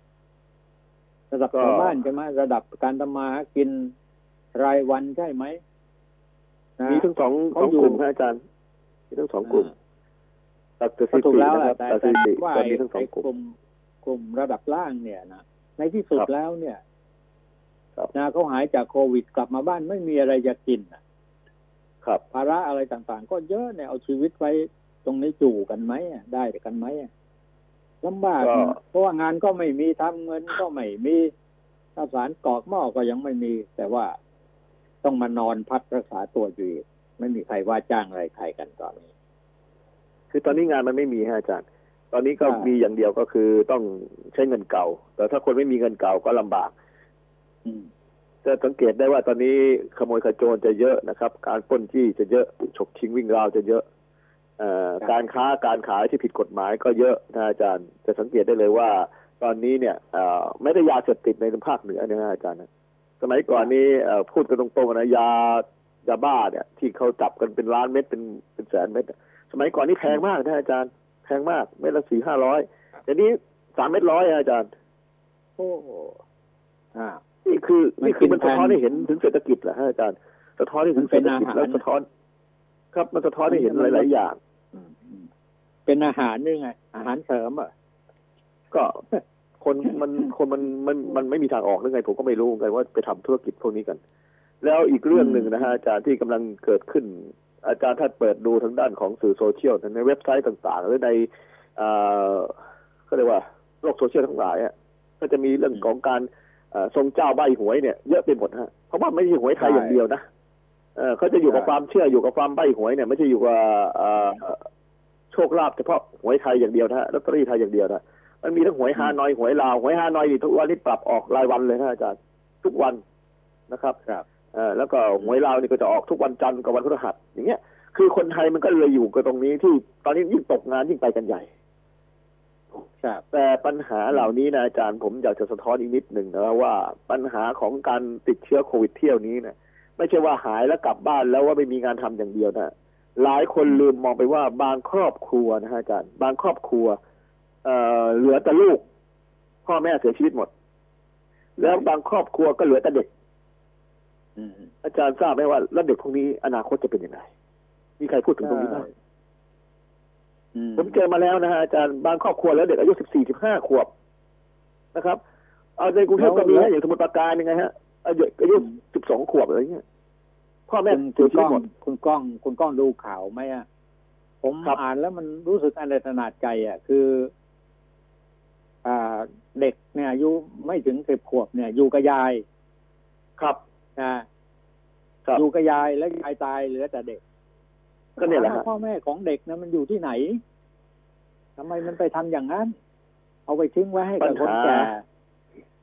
ระดับชาวบ้านใช่ไหมระดับการทำมาหากินรายวันใช่ไหมนะมีทั้งสองเขาสองอยู่กลุ่มครับอาจารย์ มีทั้งสองกลุ่มตัดสก็ถิถูกติแล้วนะคแหรัละบแต่ตัดสแต่ถิติว่าก็ไอ้มีทั้งสองไอ้กลุ่มกลุ่ม กลุ่มระดับล่างเนี่ยนะในที่สุดครับแล้วเนี่ยครับนะเขาหายจากโควิดกลับมาบ้านไม่มีอะไรจะกินน่ะครับภาระอะไรต่างๆ ก็เยอะเนี่ยเอาชีวิตไว้ตรงนี้จู่กันไหมอะได้กันไหมอะลำบากก็นะเพราะว่างานก็ไม่มีทำเงินก็ไม่มีข้าวสารกรอกหม้อก็ยังไม่มี แต่ว่าต้องมานอนพักรักษาตัวอยู่อีก ไม่มีใครว่าจ้างอะไรใครกันตอนนี้ คือตอนนี้งานมันไม่มีฮะอาจารย์ ตอนนี้ก็ใช่มีอย่างเดียวก็คือต้องใช้เงินเก่า แต่ถ้าคนไม่มีเงินเก่าก็ลำบากอืมจะสังเกตได้ว่าตอนนี้ขโมยขโจรจะเยอะนะครับ การปล้นจี้จะเยอะฉกชิงวิ่งราวจะเยอะเอ่อครับการค้าการขายที่ผิดกฎหมายก็เยอะนะอาจารย์ จะสังเกตได้เลยว่า ตอนนี้เนี่ยเอ่อไม่ได้ยาเสพติดในภาคเหนือนะฮะอาจารย์นะสมัยก่อนนี้เอ่อพูดกันตรงๆนะยา ยาบ้าเนี่ย ที่เขาจับกันเป็นล้านเม็ดเป็นเป็นแสนเม็ดอะสมัยก่อนนี่แพงมากนะอาจารย์แพงมากเม็ดละสี่ห้าร้อยเดี๋ยวนี้สามเม็ดร้อยอะอาจารย์ โอ้อ่านี่คือมันนี่คือมันเป็นสะท้อนการให้เห็นถึงเศรษฐกิจแหละฮะอาจารย์ สะท้อนให้ถึงมันเป็เศรนษฐกิจอาหารแล้วสะท้อน ครับมันสะท้อนให้เห็นหลาย ๆ อย่างอืมอืมเป็นอาหารนี่ไง อาหารเสริมอะก็คนมันคนมันมันมันไม่มีทางออกหรือไง ผมก็ไม่รู้เหมือนกันว่าไปทำธุรกิจพวกนี้กัน แล้วอีกเรื่องหนึ่งนะฮะอาจารย์ที่กำลังเกิดขึ้น อาจารย์ถ้าเปิดดูทางด้านของสื่อโซเชียลในเว็บไซต์ต่างๆ หรือในเอ่อก็เรียกว่าโลกโซเชียลทั้งหลายอะก็จะมีเรื่องของการเอ่อทรงเจ้าใบหวยเนี่ยเยอะไปหมดฮะเพราะว่าไม่ใช่หวยไทยใช่อย่างเดียวนะเออเขาจะอยู่กับใช่ความเชื่ออยู่กับความใบหวยเนี่ยไม่ใช่อยู่กับเอ่อโชคลาภเฉพาะหวยไทยอย่างเดียวนะฮะลอตเตอรี่ไทยอย่างเดียวนะมันมีทั้งหวยฮานอยหวยลาวหวยฮานอยนี่ทุกวันนี้ปรับออกรายวันเลยนะอาจารย์ทุกวันนะครับครับเอ่อ แล้วก็หวยลาวนี่ก็จะออกทุกวันจันทร์กับวันพฤหัสอย่างเงี้ย คือคนไทยมันก็เลยอยู่กับตรงนี้ที่ตอนนี้ยิ่งตกงานยิ่งไปกันใหญ่ครับแต่ปัญหาเหล่านี้นะอาจารย์ผมอยากจะสะท้อนอีกนิดหนึ่งนะว่าปัญหาของการติดเชื้อโควิดเที่ยวนี้นะไม่ใช่ว่าหายแล้วกลับบ้านแล้วว่าไม่มีงานทำอย่างเดียวนะหลายคนลืมมองไปว่าบางครอบครัวนะฮะอาจารย์ บางครอบครัว เอ่อเหลือแต่ลูก พ่อแม่เสียชีวิตหมด แล้วบางครอบครัวก็เหลือแต่เด็ก อืมอาจารย์ทราบไหมว่าแล้วเด็กพวกนี้อนาคตจะเป็นยังไง มีใครพูดถึงตรงนี้บ้างอืมผมเจอมาแล้วนะฮะอาจารย์บางครอบครัวแล้วเด็กอายุสิบสี่สิบห้าขวบนะครับ เอาในกรุงเทพก็มีฮะอย่างสมุทรปราการยังไงฮะอายุอายุสิบสองขวบอะไรเงี้ยพ่อแม่คุณเสีคุยณชีก้วิอตงหมดคุณก้องคุณก้องดูข่าวไหมอะผมครับอ่านแล้วมันรู้สึกอันตนาดใจ อะ คืออ่าเด็กเนี่ยอายุไม่ถึงสิบขวบเนี่ย อยู่กับยาย ครับ นะครับอยู่กับยายแล้วยายตายเหลือแต่เด็ก ก็เนี่ยแหละฮะพ่อแม่ของเด็กนะมันอยู่ที่ไหนทำไมมันไปทำอย่างนั้น เอาไปทิ้งไว้ให้กับคนแก่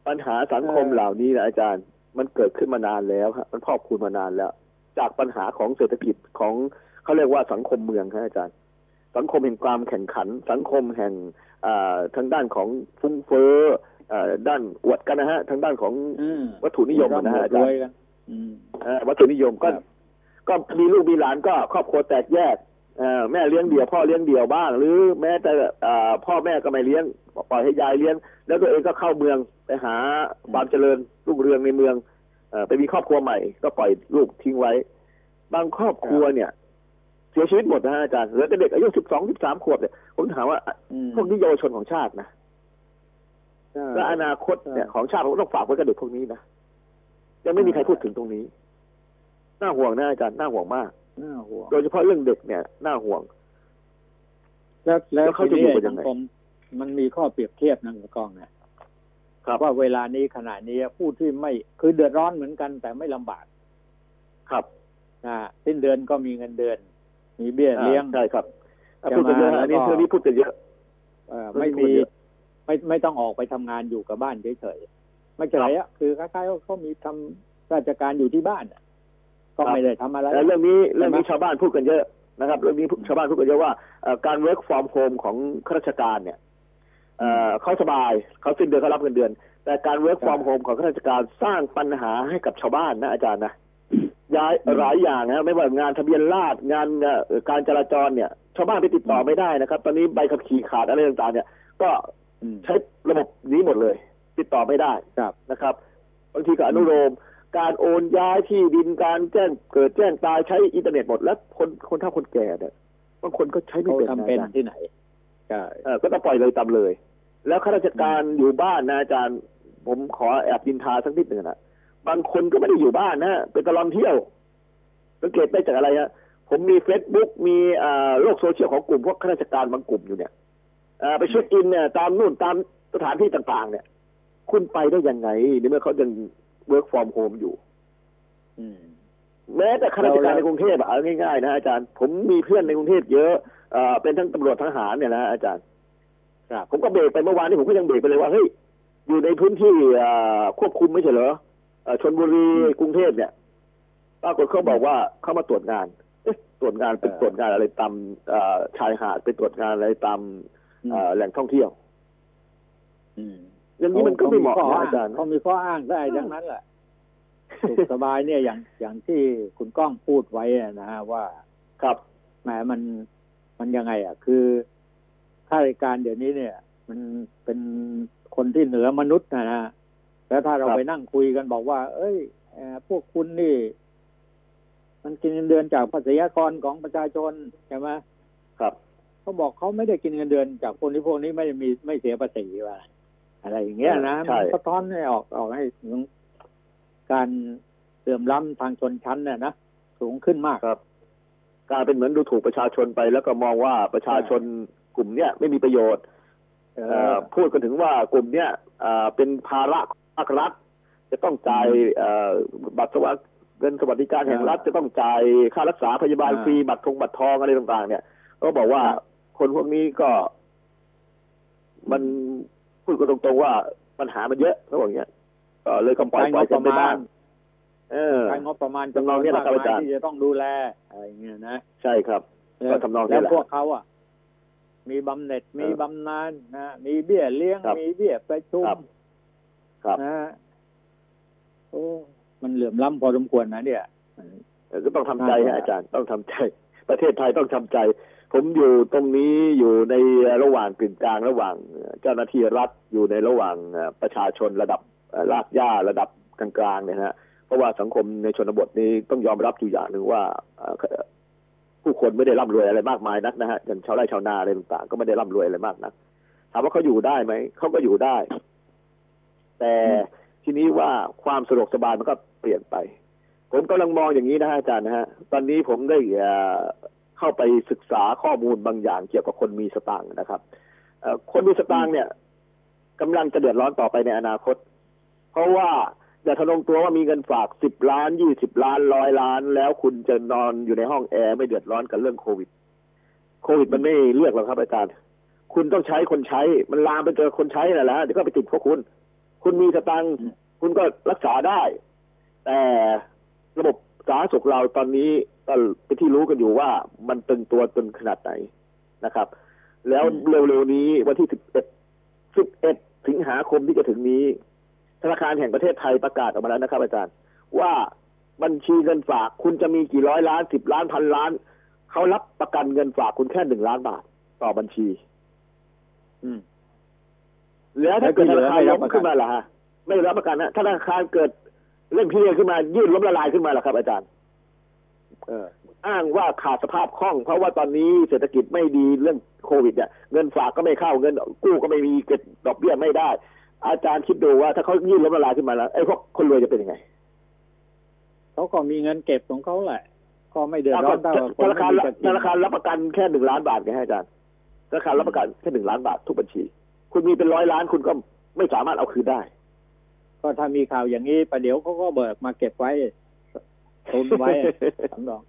ปัญหาสังคมเออเหล่านี้นะอาจารย์ มันเกิดขึ้นมานานแล้วฮะมันพอกพูนมานานแล้ว จากปัญหาของเศรษฐกิจของเขาเรียกว่าสังคมเมืองครับอาจารย์ สังคมแห่งความแข่งขัน สังคมแห่งอ่าทางด้านของฟุ้งเฟ้ออ่าด้านอวดกันนะฮะ ทางด้านของอืมวัตถุนิยมนะฮะอาจารย์ วยกันอืมเอ่อวัตถุนิยมก็ครับก็มีลูกมีหลานก็ครอบครัวแตกแยกเอ่อแม่เลี้ยงเดี่ยวพ่อเลี้ยงเดี่ยวบ้าง หรือแม้แต่อ่าพ่อแม่ก็ไม่เลี้ยงปล่อยให้ยายเลี้ยง แล้วตัวเองก็เข้าเมืองไปหาความเจริญรุ่งเรืองในเมืองเอ่อไปมีครอบครัวใหม่ ก็ปล่อยลูกทิ้งไว้ บางครอบครัวเนี่ย เสียชีวิตหมดนะฮะอาจารย์เหลือแต่เด็กอายุสิบสองสิบสามขวบเนี่ยผมถามว่าอืมพวกนี้เยาวชนของชาตินะใช่และอนาคตเนี่ยใช่ของชาติเราต้องฝากไว้กับเด็กพวกนี้นะ ยังไม่มีใครพูดถึงตรงนี้ น่าห่วงนะอาจารย์น่าห่วงมากน่าห่วงโดยเฉพาะเรื่องเด็กเนี่ยน่าห่วง แล้วแล้วแล้วเขาจะอยู่กันยัสังงไงคมมันมีข้อเปรียบเทียบนะคุณกองนะครับว่าเวลานี้ขณะนี้ผู้ที่ไม่คือเดือดร้อนเหมือนกัน แต่ไม่ลำบาก ครับนะสิ้นเดือนก็มีเงินเดือน มีเบี้ยเลี้ยงอ่าใช่ครับอะจะพูดกันเยอะมาฮะอันนี้แล้วก็เรื่องนี้พูดกันเยอะเอ่อเรื่องไม่นี้มีเยอะไม่ไม่ต้องออกไปทำงานอยู่กับบ้านเฉยๆ ไม่เฉยอะคือคล้ายๆว่าเขามีทำราชการอยู่ที่บ้านอะก็ไม่ได้ทำอะไรแต่เรื่องนี้เรื่องนี้ใช่ไหมชาวบ้านพูดกันเยอะนะครับเรื่องนี้ชาวบ้านพูดกันเยอะว่าเอ่อการ work from home ของข้าราชการเนี่ยเอ่อเขาสบายเขาสิ้นเดือนเขารับเงินเดือน แต่การ work from home ของข้าราชการสร้างปัญหาให้กับชาวบ้านนะอาจารย์นะย้ายหลายอย่างนะไม่ว่างานทะเบียนราษฎร์งานเอ่อการจราจรเนี่ย ชาวบ้านไปติดต่อไม่ได้นะครับ ตอนนี้ใบขับขี่ขาดอะไรต่างๆ เนี่ย ก็อืมใช้ระบบนี้หมดเลย ติดต่อไม่ได้ครับนะครับบางทีก็อนุโลมการโอนย้ายที่ดินการแจ้งเกิดแจ้งตายใช้อินเทอร์เน็ตหมดแล้วคนคนเฒ่าคนแก่เนี่ยบางคนก็ใช้ไม่เขาเป็นทำนะเป็นอาจารย์ที่ไหนใช่เออก็ต้องปล่อยเลยตามเลย แล้วข้าราชการอยู่บ้านนะอาจารย์ผมขอแอบนินทาสักนิดหนึ่งนะบางคนก็ไม่ได้อยู่บ้านนะเป็นตลอดเที่ยวสังเกตได้จากอะไรฮะผมมีเฟซบุ๊กมีอ่าโลกโซเชียลของกลุ่มพวกข้าราชการบางกลุ่มอยู่เนี่ยอ่าไปเช็คอินเนี่ยตามนู่นตามสถานที่ต่าง ๆ เนี่ย คุณไปได้ยังไงในเมื่อเขายัง work from home อยู่อืมแม้แต่ข้าราชการเราในกรุงเทพอะเอาง่ายๆนะอาจารย์ ผมมีเพื่อนในกรุงเทพเยอะเอ่อเป็นทั้งตำรวจทหารเนี่ยนะอาจารย์ครับผมก็เบรกไปเมื่อวานนี้ผมก็ยังเบรกไปเลยว่าเฮ้ยอยู่ในพื้นที่เอ่อควบคุมไม่ใช่เหรอเอ่อชลบุรีกรุงเทพเนี่ยปรากฏเขาบอกว่าเขามาตรวจงานเอ๊ะตรวจงานเป็นเออตรวจงานอะไรตามเอ่อชายหาดเป็นตรวจงานอะไรตามเอ่อแหล่งท่องเที่ยว อืมอย่างนี้มันก็ไม่เหมาะข้อนะอ้างอาจารย์เขามีข้ออ้างได้ทั้งนั้นแหละสุขสบายเนี่ยอย่างอย่างที่คุณก้องพูดไว้อะนะฮะว่าครับแหมมันมันยังไง อะ คือข้าราชการเดี๋ยวนี้เนี่ย มันเป็นคนที่เหนือมนุษย์นะฮะแล้วถ้าเราครับไปนั่งคุยกันบอกว่า เอ้ยเอ่อพวกคุณนี่ มันกินเงินเดือนจากภาษีอากรของประชาชนใช่ไหมครับเขาบอกเขาไม่ได้กินเงินเดือนจากคนที่พวกนี้ไม่ได้มีไม่เสียภาษีว่า อะไรอย่างเงี้ยนะใช่มันสะท้อนให้ออกออกให้ถึงการเสื่อมล้ำทางชนชั้นเนี่ยนะสูงขึ้นมากครับกลายเป็นเหมือนดูถูกประชาชนไป แล้วก็มองว่าประชาชนกลุ่มเนี้ยไม่มีประโยชน์เอเอ่ออพูดกันถึงว่ากลุ่มเนี้ยเอ่อเป็นภาระของภาครัฐ จะต้องจ่ายเอ่อบัตรสวัสดิเงินสวัสดิการแห่งรัฐจะต้องจ่ายค่ารักษาพยาบาลอ่าฟรีบัตรทงบัตรทองอะไรต่าง ๆ เนี่ย ก็บอกว่าครับคนพวกนี้ก็ มัน พูดกันตรงๆว่าปัญหามันเยอะเขาบอกอย่างเงี้ยก็เลยก็ปล่อยใช้ปล่อยงบกันไปประมาบ้าณงเออใช้งบประมาณทำนองเนี้ยมากนะครับมาอาจารย์ที่จะต้องดูแลอะไรอย่างเงี้ยนะใช่ครับก็ทำนองเนี้ยแล้วแหละพวกเขาอะ มีบำเหน็จมีเออบำนาญนะมีเบี้ยเลี้ยงครับมีเบี้ยประชุมครับครับนะฮะโอ้มันเหลื่อมล้ำพอสมควรนะเนี่ยเออก็ต้องทำใจครัฮะบอาจารย์ต้องทำใจ ประเทศไทยต้องทำใจ ผมอยู่ตรงนี้อยู่ในระหว่างกึ่งกลางระหว่าง เจ้าหน้าที่รัฐอยู่ในระหว่างประชาชนระดับรากหญ้าระดับกลางๆเนี่ยฮะเพราะว่าสังคมในชนบทนี้ต้องยอมรับอยู่อย่างหนึ่งว่าผู้คนไม่ได้ร่ำรวยอะไรมากมายนักนะฮะอย่างชาวไร่ชาวนาอะไรต่างๆ ก็ไม่ได้ร่ำรวยอะไรมากนักถามว่าเขาอยู่ได้ไหมเขาก็อยู่ได้ แต่ทีนี้ว่าความสะดวกสบายมันก็เปลี่ยนไป ผมกำลังมองอย่างนี้นะฮะอาจารย์นะฮะตอนนี้ผมได้ เข้าไปศึกษาข้อมูลบางอย่างเกี่ยวกับคนมีสตางค์นะครับคนมีสตางค์เนี่ยกำลังจะเดือดร้อนต่อไปในอนาคต เพราะว่าอย่าทะนงตัวว่ามีเงินฝากสิบล้านยี่สิบล้านร้อยล้าน แล้วคุณจะนอนอยู่ในห้องแอร์ไม่เดือดร้อนกับเรื่องโควิด โควิดมันไม่เลือกหรอกครับอาจารย์ คุณต้องใช้คนใช้ มันลามไปเจอคนใช้นั่นแหละเดี๋ยวก็ไปติดพวกคุณ คุณมีสตังค์คุณก็รักษาได้ แต่ระบบสาธารณสุขเราตอนนี้ ก็เป็นที่รู้กันอยู่ว่ามันตึงตัวตึงขนาดไหนนะครับ แล้วเร็วๆนี้วันที่สิบเอ็ดสิบเอ็ดสิงหาคมที่จะถึงนี้ ธนาคารแห่งประเทศไทยประกาศออกมาแล้วนะครับ อาจารย์ ว่าบัญชีเงินฝากคุณจะมีกี่ร้อยล้านสิบล้านพันล้านเขารับประกันเงินฝากคุณแค่หนึ่งล้านบาทต่อบัญชี อืม แล้วถ้าเกิดแล้วธที่เหลืนาอคารไม่รัล้บมประกันขึ้นมาล่ะฮะไม่รับประกันนะถ้าธนาคารเกิดเรื่องที่ขึ้นมา ยื่นล้มละลายขึ้นมาล่ะครับอาจารย์เอออ้างว่าขาดสภาพคล่อง เพราะว่าตอนนี้เศรษฐกิจไม่ดีเรื่องโควิดเนี่ยเงินฝากก็ไม่เข้าเงินกู้ก็ไม่มีเก็บดอกเบี้ยไม่ได้ อาจารย์คิดดูว่าถ้าเขายื่นล้มละลายขึ้นมาแล้วไอ้พวกคนรวยจะเป็นยังไงเขาก็มีเงินเก็บของเขาแหละ ก็ไม่เดือดร้อนเท่ากับคธนนาคารไม่มีจะกิธนนาคารรับประกันแค่หนึ่งล้านบาทไงฮะอาจารย์ธนาคารรับประกันแค่หนึ่งล้านบาททุกบัญชี คุณมีเป็นร้อยล้านคุณก็ไม่สามารถเอาคืนได้ ก็ถ้ามีข่าวอย่างนี้ประเดี๋ยวเขาก็เบิกมาเก็บไว้ ตุนไว้สำรอง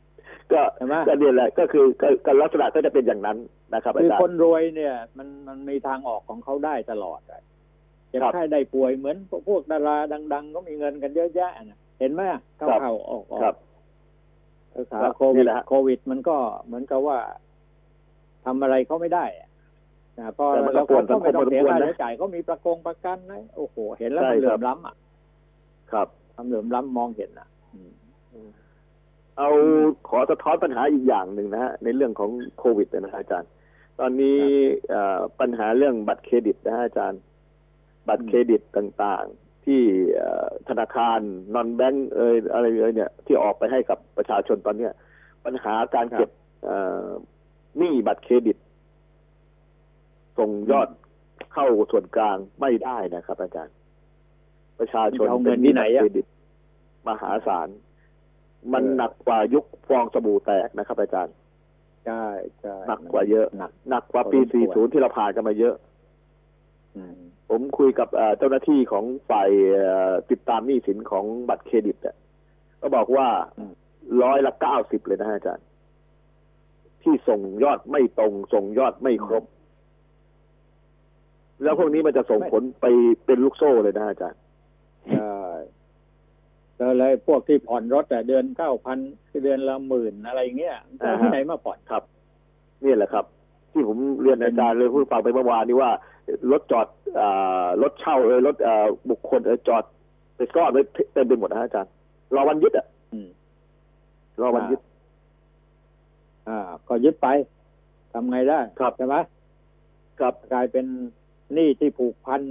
ก็ใช่ไหมก็เนี่ยแหละก็คือก็ก็ลักษณะก็จะเป็นอย่างนั้นนะครับอาคือจารคนย์รวยเนี่ย มันมันมีทางออกของเขาได้ตลอดอะเจ็บครับไข้ได้ป่วยเหมือนพวกพวกดาราดัง ๆ ก็มีเงินกันเยอะแยะนะเห็นไหมเข้าครับเข้าออกออกครับรักษาครับโควินี่ดแหละฮะโควิด มันก็เหมือนกับว่าทำอะไรเขาไม่ได้อะนะพอแต่มันก็เราปวดก็ไม่ต้องสังคมเสียพอสมควรค่านะใช้จ่ายเขามีประกงประกันนะโอ้โห เห็นแล้วใช่มันเหลื่ครัอบมล้ำอะ ครับทำเหลื่อมล้ำมองเห็นอะ เอาขอสะท้อนปัญหาอีกอย่างหนึ่งนะฮะในเรื่องของโควิดนะฮะอาจารย์ ตอนนี้เอ่อปัญหาเรื่องบัตรเครดิตนะฮะอาจารย์ บัตรเครดิตต่างๆ ที่เอ่อธนาคาร non-bank เอยอะไรเอยเนี่ยที่ออกไปให้กับประชาชนตอนเนี้ย ปัญหาการเก็บเอ่อหนี้บัตรเครดิต ส่งยอดเข้าส่วนกลางไม่ได้นะครับ อาจารย์ ประชาชนจะเอาเงินที่ไหนอะเป็หบัตรเครดิตมหาศาล มันหนักกว่ายุคฟองสบู่แตกนะครับอาจารย์ใช่ใช่หนักกว่าเยอะหนักหนักกว่าปีพอสมควร40 ที่เราผ่านกันมาเยอะอืมผมคุยกับเอ่อเจ้าหน้าที่ของฝ่ายเอ่อติดตามหนี้สินของบัตรเครดิตเนี่ยก็บอกว่าร้อยละเก้าสิบเลยนะฮะอาจารย์ ที่ส่งยอดไม่ตรง ส่งยอดไม่ครบ แล้วพวกนี้มันจะส่งผลไปเป็นลูกโซ่เลยนะฮะอาจารย์ใช่ แล้วเลยพวกที่ผ่อนรถแต่เดือนเก้าพันเดือนละหมื่นอะไรอย่างเงี้ยจะเอาที่ไหนมาผ่อนครับ นี่แหละครับ ที่ผมเรียนอาจารย์เลยพูดฟังไปเมื่อวานนี้ว่ารถจอดอารถเช่าเอยรถอ่าบุคคลเอยจอดไปซ่อนไว้เต็มไปหมดนะฮะอาจารย์รอวันยึดอะอืมรอวันยึด อ่า ก็ยึดไปทำไงได้ครับใช่ไหมครับกลายเป็นหนี้ที่ผูกพัน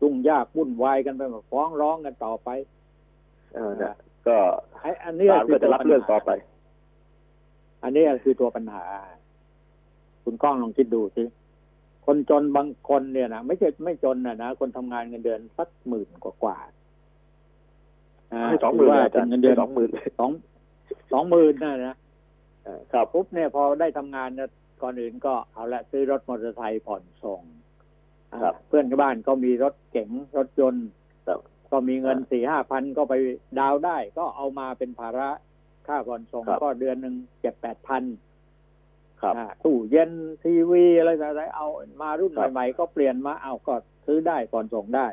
ยุ่งยากวุ่นวายกันไปหมดฟ้องร้องกันต่อไปเออเนี่ย ก็ไอ้อันนี้ศาลก็จะรับเรื่องต่อไป อันนี้คือตัวปัญหา คุณก้องลองคิดดูสิคนจนบางคนเนี่ยนะไม่ใช่ไม่จนนะนะคนทำงานเงินเดือนสักหมื่นกว่ากว่าๆาให้สองหมื่นถืว่าอาจารย์เป็นเงินเดือนสองหมื่นสองสองหมื่นนะนะครับปุ๊บเนี่ยพอได้ทำงานเนี่ยก่อนอื่นก็เอาละซื้อรถมอเตอร์ไซค์ผ่อนส่งอ่าครับเพื่อนที่บ้านก็มีรถเก๋งรถยนต์ครับ ก็มีเงินครับสี่ห้าพันก็ไปดาวน์ได้ ก็เอามาเป็นภาระค่าผ่อนส่งครับก็เดือนหนึ่งเจ็ดแปดพันครับตู้เย็นทีวีอะไรต่างๆเอามารุ่นครับใหม่ๆก็เปลี่ยนมาเอาก็ซื้อได้ผ่อนส่งได้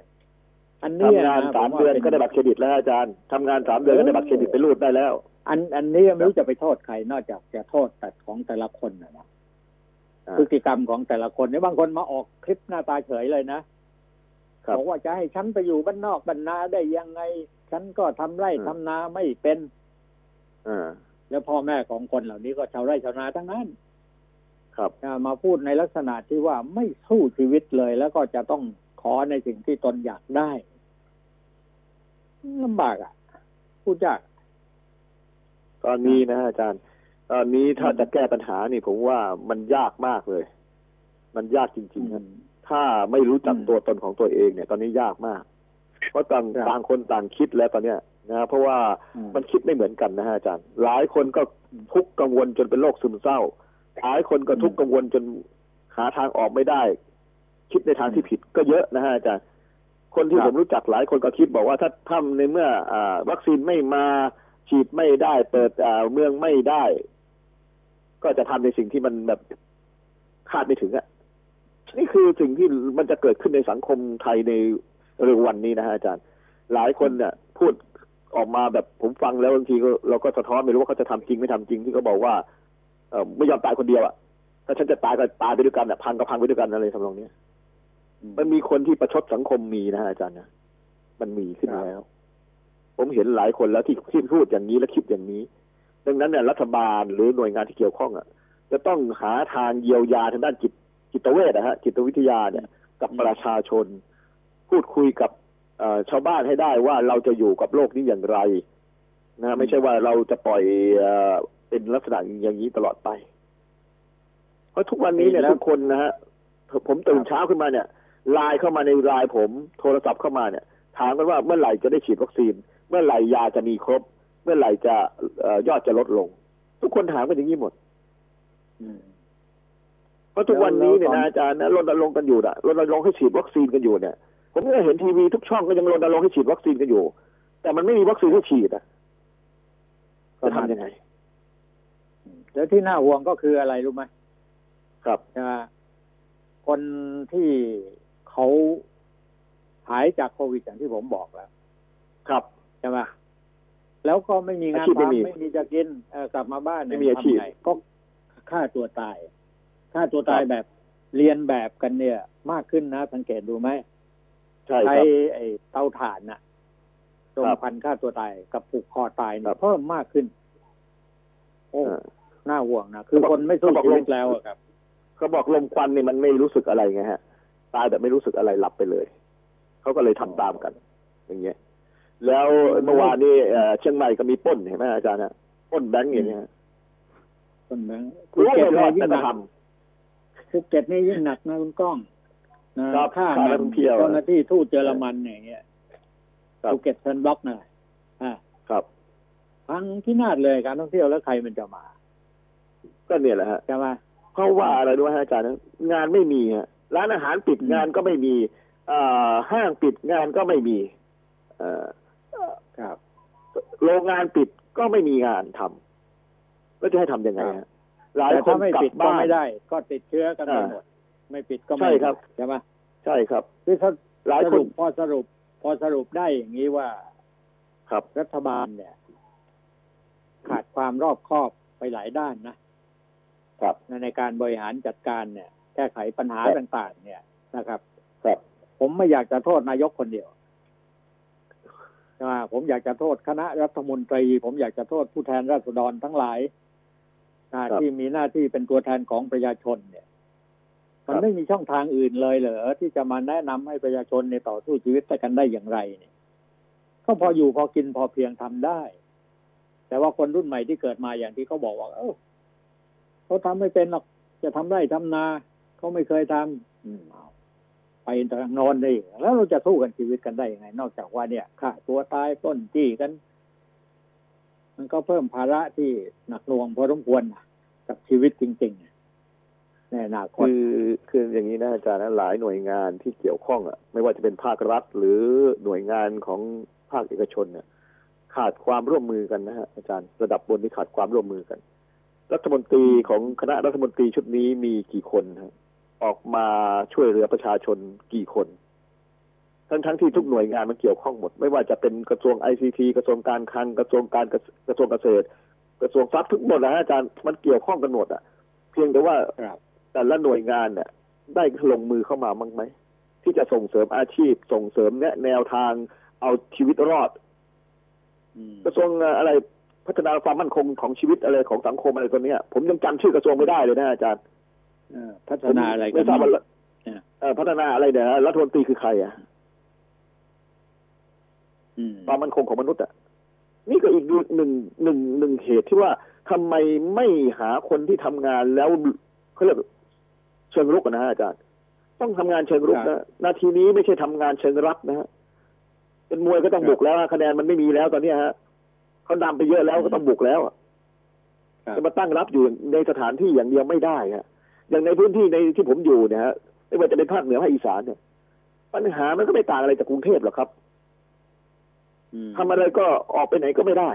อันเนี้ยทำงานนะสามผว่เดือนป็ก็ได้บัตรเครดิตแล้วอาจารย์ทำงานสามเดือนก็ได้บัตรเครดิตไปรูดได้แล้ว อันอันนี้ไม่รู้จะไปโทษใครนอกจากจะโทษแต่ของแต่ละคนนะนะอ่าพฤติกรรมของแต่ละคนเนี่ยบางคนมาออกคลิปหน้าตาเฉยเลยนะครั บบอกว่าจะให้ฉันไปอยู่บ้านนอกบ้านนาได้ยังไง ฉันก็ทำไร่อืมทำนาไม่เป็นอ่าแล้วพ่อแม่ของคนเหล่านี้ก็ชาวไร่ชาวนาทั้งนั้น ครับอ่ามาพูดในลักษณะที่ว่าไม่สู้ชีวิตเลยแล้วก็จะต้องขอในสิ่งที่ตนอยากได้ลำบากอะพูดยากตอนนี้นะอาจารย์ ตอนนี้ถ้าจะแก้ปัญหานี่ผมว่ามันยากมากเลย มันยากจริงๆครับ ถ้าไม่รู้จักอืมตัวตนของตัวเองเนี่ย ตอนนี้ยากมาก เพราะต่างครับต่างคนต่างคิดแล้วตอนเนี้ยนะเพราะว่าอืมมันคิดไม่เหมือนกันนะฮะอาจารย์ หลายคนก็ทุกข์กังวลจนเป็นโรคซึมเศร้า หลายคนก็ทุกข์กังวลจนหาทางออกไม่ได้ คิดในทางที่ผิดก็เยอะนะฮะอาจารย์ คนที่ครับผมรู้จักหลายคนก็คิดบอกว่าถ้าทำในเมื่ออ่าวัคซีนไม่มาฉีดไม่ได้ เปิดอ่าเมืองไม่ได้ ก็จะทำในสิ่งที่มันแบบคาดไม่ถึงอะ นี่คือสิ่งที่มันจะเกิดขึ้นในสังคมไทยในเร็ววันนี้นะฮะอาจารย์ หลายคนเนี่ยพูดออกมาแบบผมฟังแล้วบางทีก็เราก็สะท้อนไม่รู้ว่าเขาจะทำจริงไม่ทำจริงที่เขาบอกว่าเออไม่ยอมตายคนเดียวอะถ้าฉันจะตายก็ตายไปด้วยกันอะพังก็พังไปด้วยกันอะไรทำนองเนี้ยมันมีคนที่ประชดสังคมมีนะฮะอาจารย์นะมันมีขึ้นแล้ว ผมเห็นหลายคนแล้วที่ที่พูดอย่างนี้และคิดอย่างนี้ ดังนั้นเนี่ยรัฐบาลหรือหน่วยงานที่เกี่ยวข้องอะจะต้องหาทางเยียวยาทางด้านจิต จิตเวชนะฮะจิตวิทยาเนี่ยกับประชาชน พูดคุยกับเอ่อชาวบ้านให้ได้ว่าเราจะอยู่กับโลกนี้อย่างไรนะไม่ใช่ว่าเราจะปล่อยเอ่อเป็นลักษณะอย่างนี้ตลอดไป เพราะทุกวันนี้เนี่ยแล้วทุกคนนะฮะผมตื่นเช้าขึ้นมาเนี่ยไลน์เข้ามาในไลน์ผมโทรศัพท์เข้ามาเนี่ย ถามกันว่าเมื่อไหร่จะได้ฉีดวัคซีน เมื่อไหร่ยาจะมีครบ เมื่อไหร่จะเอ่อยอดจะลดลง ทุกคนถามกันอย่างนี้หมดอืมเพ ราะทุกวันนี้เนี่ยแล้วนะตอนอาจารย์นะรณรงค์กันอยู่นะรณรงค์ให้ฉีดวัคซีนกันอยู่เนี่ย ผมก็เห็นทีวีทุกช่องก็ยังรณรงค์ให้ฉีดวัคซีนกันอยู่ แต่มันไม่มีวัคซีนให้ฉีดอะจะทำยังไงแล้วที่น่าห่วงก็คืออะไรรู้ไหมครับใช่ไหมคนที่เขาหายจากโควิดอย่างที่ผมบอกแล้ว ครับใช่ไหมแล้วก็ไม่มีงานอาชีพไม่มีทำไม่มีจะกินเอ่อกลับมาบ้านเนี่ยไม่มีอาชีพทำไงก็ฆ่าตัวตาย ฆ่าตัวตายแบบเรียนแบบกันเนี่ย มากขึ้นนะ สังเกตดูไหมใช่คใช้รับไอ้เตาถ่านน่ะรมครับพันฆ่าตัวตายกับผูกคอตายครัเนี่ยบเพิ่มมากขึ้น โอ้เออน่าห่วงนะคือเขาบอกคนไม่สู้เขาบอกชีวิตลงแล้วอะครับเขาบอกลมควันเนี่ยมันไม่รู้สึกอะไรไงฮะ ตายแบบไม่รู้สึกอะไรหลับไปเลยเขาก็เลยทำตามกัน อย่างเงี้ย แล้วเมื่อวานนี้เอ่อเชียงใหม่ก็มีปล้นเห็นไหมอาจารย์ฮะปล้นแบงก์อย่างเงี้ยฮะคนเมืองภูรู้เก็ตไม่รเนี่อยดยิ่งหแต่นัก ทภูเก็ตนี่ยิ่งหนักนะคุณก้องนะครับฆ่าฆ่ามันักท่องเที่ยวเจ้าหน้าที่ทูตเยอรมันอย่างเงี้ยครับภูเก็ตเซนบล็อกน่ะอ่าำครับพังที่นาดเลยการท่องเที่ยวแล้วใครมันจะมา ก็เนี่ยแหละฮะใช่ไหมเพราะว่าอะไรด้วยฮะอาจารย์นะงานไม่มีฮะร้านอาหารปิดอืมงานก็ไม่มีอ่าห้างปิดงานก็ไม่มีเอ่อครับ โรงงานปิดก็ไม่มีงานทำแล้วจะให้ทำยังไงฮะ หลายแต่คนถ้าไม่กลัปิดบก็บ้านไม่ได้ ก็ติดเชื้อกันไปอ่าหมด ไม่ปิดก็ไม่ใช่ครับใช่ไหมใช่ครับคือถ้าหลายสครุนปพอสรุป พอสรุปได้อย่างนี้ว่า ครับรัฐบาลเนี่ย ขาดความรอบคอบไปหลายด้านนะครับในในการบริหารจัดการเนี่ย แก้ไขปัญหาครับต่าง ๆ เนี่ยนะครับครับผมไม่อยากจะโทษนายกคนเดียวใช่ไหมผมอยากจะโทษคณะรัฐมนตรี ผมอยากจะโทษผู้แทนราษฎรทั้งหลายนะ ที่มีหน้าที่เป็นตัวแทนของประชาชนเนี่ย มันไม่มีช่องทางอื่นเลยเหรอที่จะมาแนะนำให้ประชาชนในยต่อสู้ชีวิตกันได้อย่างไรเนี่ยก็พออยู่พอกินพอเพียงทำได้ แต่ว่าคนรุ่นใหม่ที่เกิดมาอย่างที่เขาบอกว่า เออเขาทำไม่เป็นหรอกจะทำไร่ทำนาเขาไม่เคยทำอืมเอาไปทางโนอนได้แล้วเราจะสู้กันชีวิตกันได้ยังไง นอกจากว่าเนี่ยฆ่าตัวตายปล้นจี้กัน มันก็เพิ่มภาระที่หนักหน่วงพอสมควรนกับชีวิตจริงๆในอนาคตคือคืออย่างนี้นะอาจารย์นะหลายหน่วยงานที่เกี่ยวข้องอะ ไม่ว่าจะเป็นภาครัฐ หรือหน่วยงานของภาคเอกชนเนี่ยขาดความร่วมมือกันนะฮะอาจารย์ระดับบนที่ขาดความร่วมมือกัน รัฐมนตรีของคณะรัฐมนตรีชุดนี้มีกี่คนฮะออกมาช่วยเหลือประชาชนกี่คน ทั้งทั้งที่ทุกหน่วยงานมันเกี่ยวข้องหมด ไม่ว่าจะเป็นกระทรวงไอซีทีกระทรวงการคลังกระทรวงการเกษกระทรวงเกษตร กระทรวงทรัพย์ทุกหมดนะฮะอาจารย์มันเกี่ยวข้องกันหมดอะ เพียงแต่ว่าครับแต่ละหน่วยงานเนี่ยได้ลงมือเข้ามาบ้างไหมที่จะส่งเสริมอาชีพส่งเสริมแนะแนวทางเอาชีวิตรอดอืมกระทรวงอะไรพัฒนาความมั่นคงของชีวิตอะไรของสังคมอะไรตัวเนี้ย ผมยังจำชื่อกระทรวงไม่ได้เลยนะอาจารย์เออพัฒนาอะไรกัไม่นทราบว่าเนี่ยเอ่อพัฒนาอะไรเนี่ยรัฐมนตรีคือใครอะอืม ความมั่นคงของมนุษย์อะนี่ก็อีกหนึ่งหนึ่งหนึ่งหนึ่งเหตุที่ว่าทำไมไม่หาคนที่ทำงานแล้วเขาเรียกเชิงรุกอะนะฮะอาจารย์ต้องทำงานเชิงรุกนะนาทีนี้ไม่ใช่ทำงานเชิงรับนะฮะเป็นมวยก็ต้องบุกแล้วฮะคะแนนมันไม่มีแล้วตอนเนี้ยฮะเขานำไปเยอะแล้วก็ต้องบุกแล้วอะครับจะมาตั้งรับอยู่ในสถานที่อย่างเดียวไม่ได้ฮะอย่างในพื้นที่ในที่ผมอยู่เนี่ยฮะไม่ว่าจะเป็นภาคเหนือภาคอีสานเนี่ยปัญหามันก็ไม่ต่างอะไรจากกรุงเทพหรอกครับอืม ทำอะไรก็ออกไปไหนก็ไม่ได้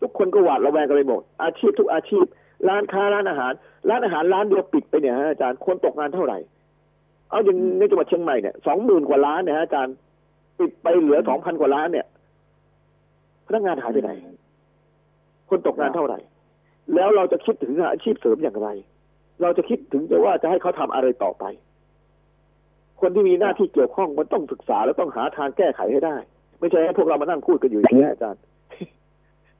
ทุกคนก็หวาดระแวงกันไปหมด อาชีพทุกอาชีพ ร้านค้าร้านอาหาร ร้านอาหารร้านเดียวปิดไปเนี่ยฮะอาจารย์คนตกงานเท่าไหร่ เอาอย่างในจังหวัดเชียงใหม่เนี่ยสองหมื่นกว่าล้านเนี่ยฮะอาจารย์ปิดไปเหลือสองพันกว่าล้านเนี่ยพนักงานหายไปไหน คนตกงานเท่าไหร่ แล้วเราจะคิดถึงอาชีพเสริมอย่างไร เราจะคิดถึงจะว่าจะให้เขาทำอะไรต่อไป คนที่มีหน้าที่เกี่ยวข้องมันต้องศึกษาแล้วต้องหาทางแก้ไขให้ได้ ไม่ใช่ให้พวกเรามานั่งพูดกันอยู่อย่างนี้ยอาจารย์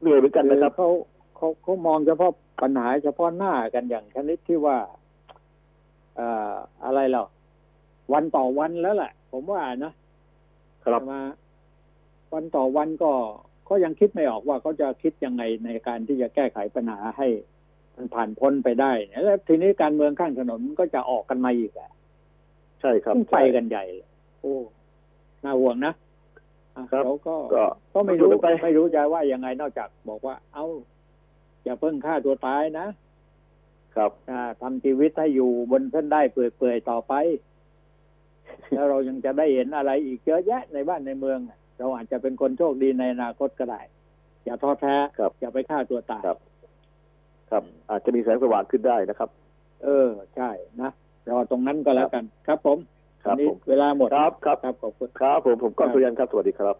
เหนื่อยเหมือนกันนะครับเขาเขาเขามองเฉพาะปัญหาเฉพาะหน้ากันอย่างชนิดที่ว่าเอ่ออะไรเราวันต่อวันแล้วแหละผมว่านะครับใช่ไหมวันต่อวันก็ก็ยังคิดไม่ออกว่าเขาจะคิดยังไงในการที่จะแก้ไขปัญหาให้มันผ่านพ้นไปได้เนี่ยแล้วทีนี้การเมืองข้างถนนมันก็จะออกกันมาอีกอะใช่ครับยิ่งไปกันใหญ่เลยโอ้น่าห่วงนะอะครับ เขาก็ก็ก็ไม่รู้ก็ดูกันไปไม่รู้จะว่ายังไงนอกจากบอกว่า เอาอย่าเพิ่งฆ่าตัวตายนะ ครับอ่าทำชีวิตให้อยู่บนเส้นได้เปื่อยๆต่อไป แล้วเรายังจะได้เห็นอะไรอีกเยอะแยะในบ้านในเมือง เราอาจจะเป็นคนโชคดีในอนาคตก็ได้ อย่าท้อแท้ครับอย่าไปฆ่าตัวตายครับ ครับ อาจจะมีแสงสว่างขึ้นได้นะครับ เออ ใช่นะรอตรงนั้นก็แล้วกัน ครับผม ครับวันนี้ผมเวลาหมดครับครับครับขอบคุณครับผมผมก้องครับสุริยันครับสวัสดีครับ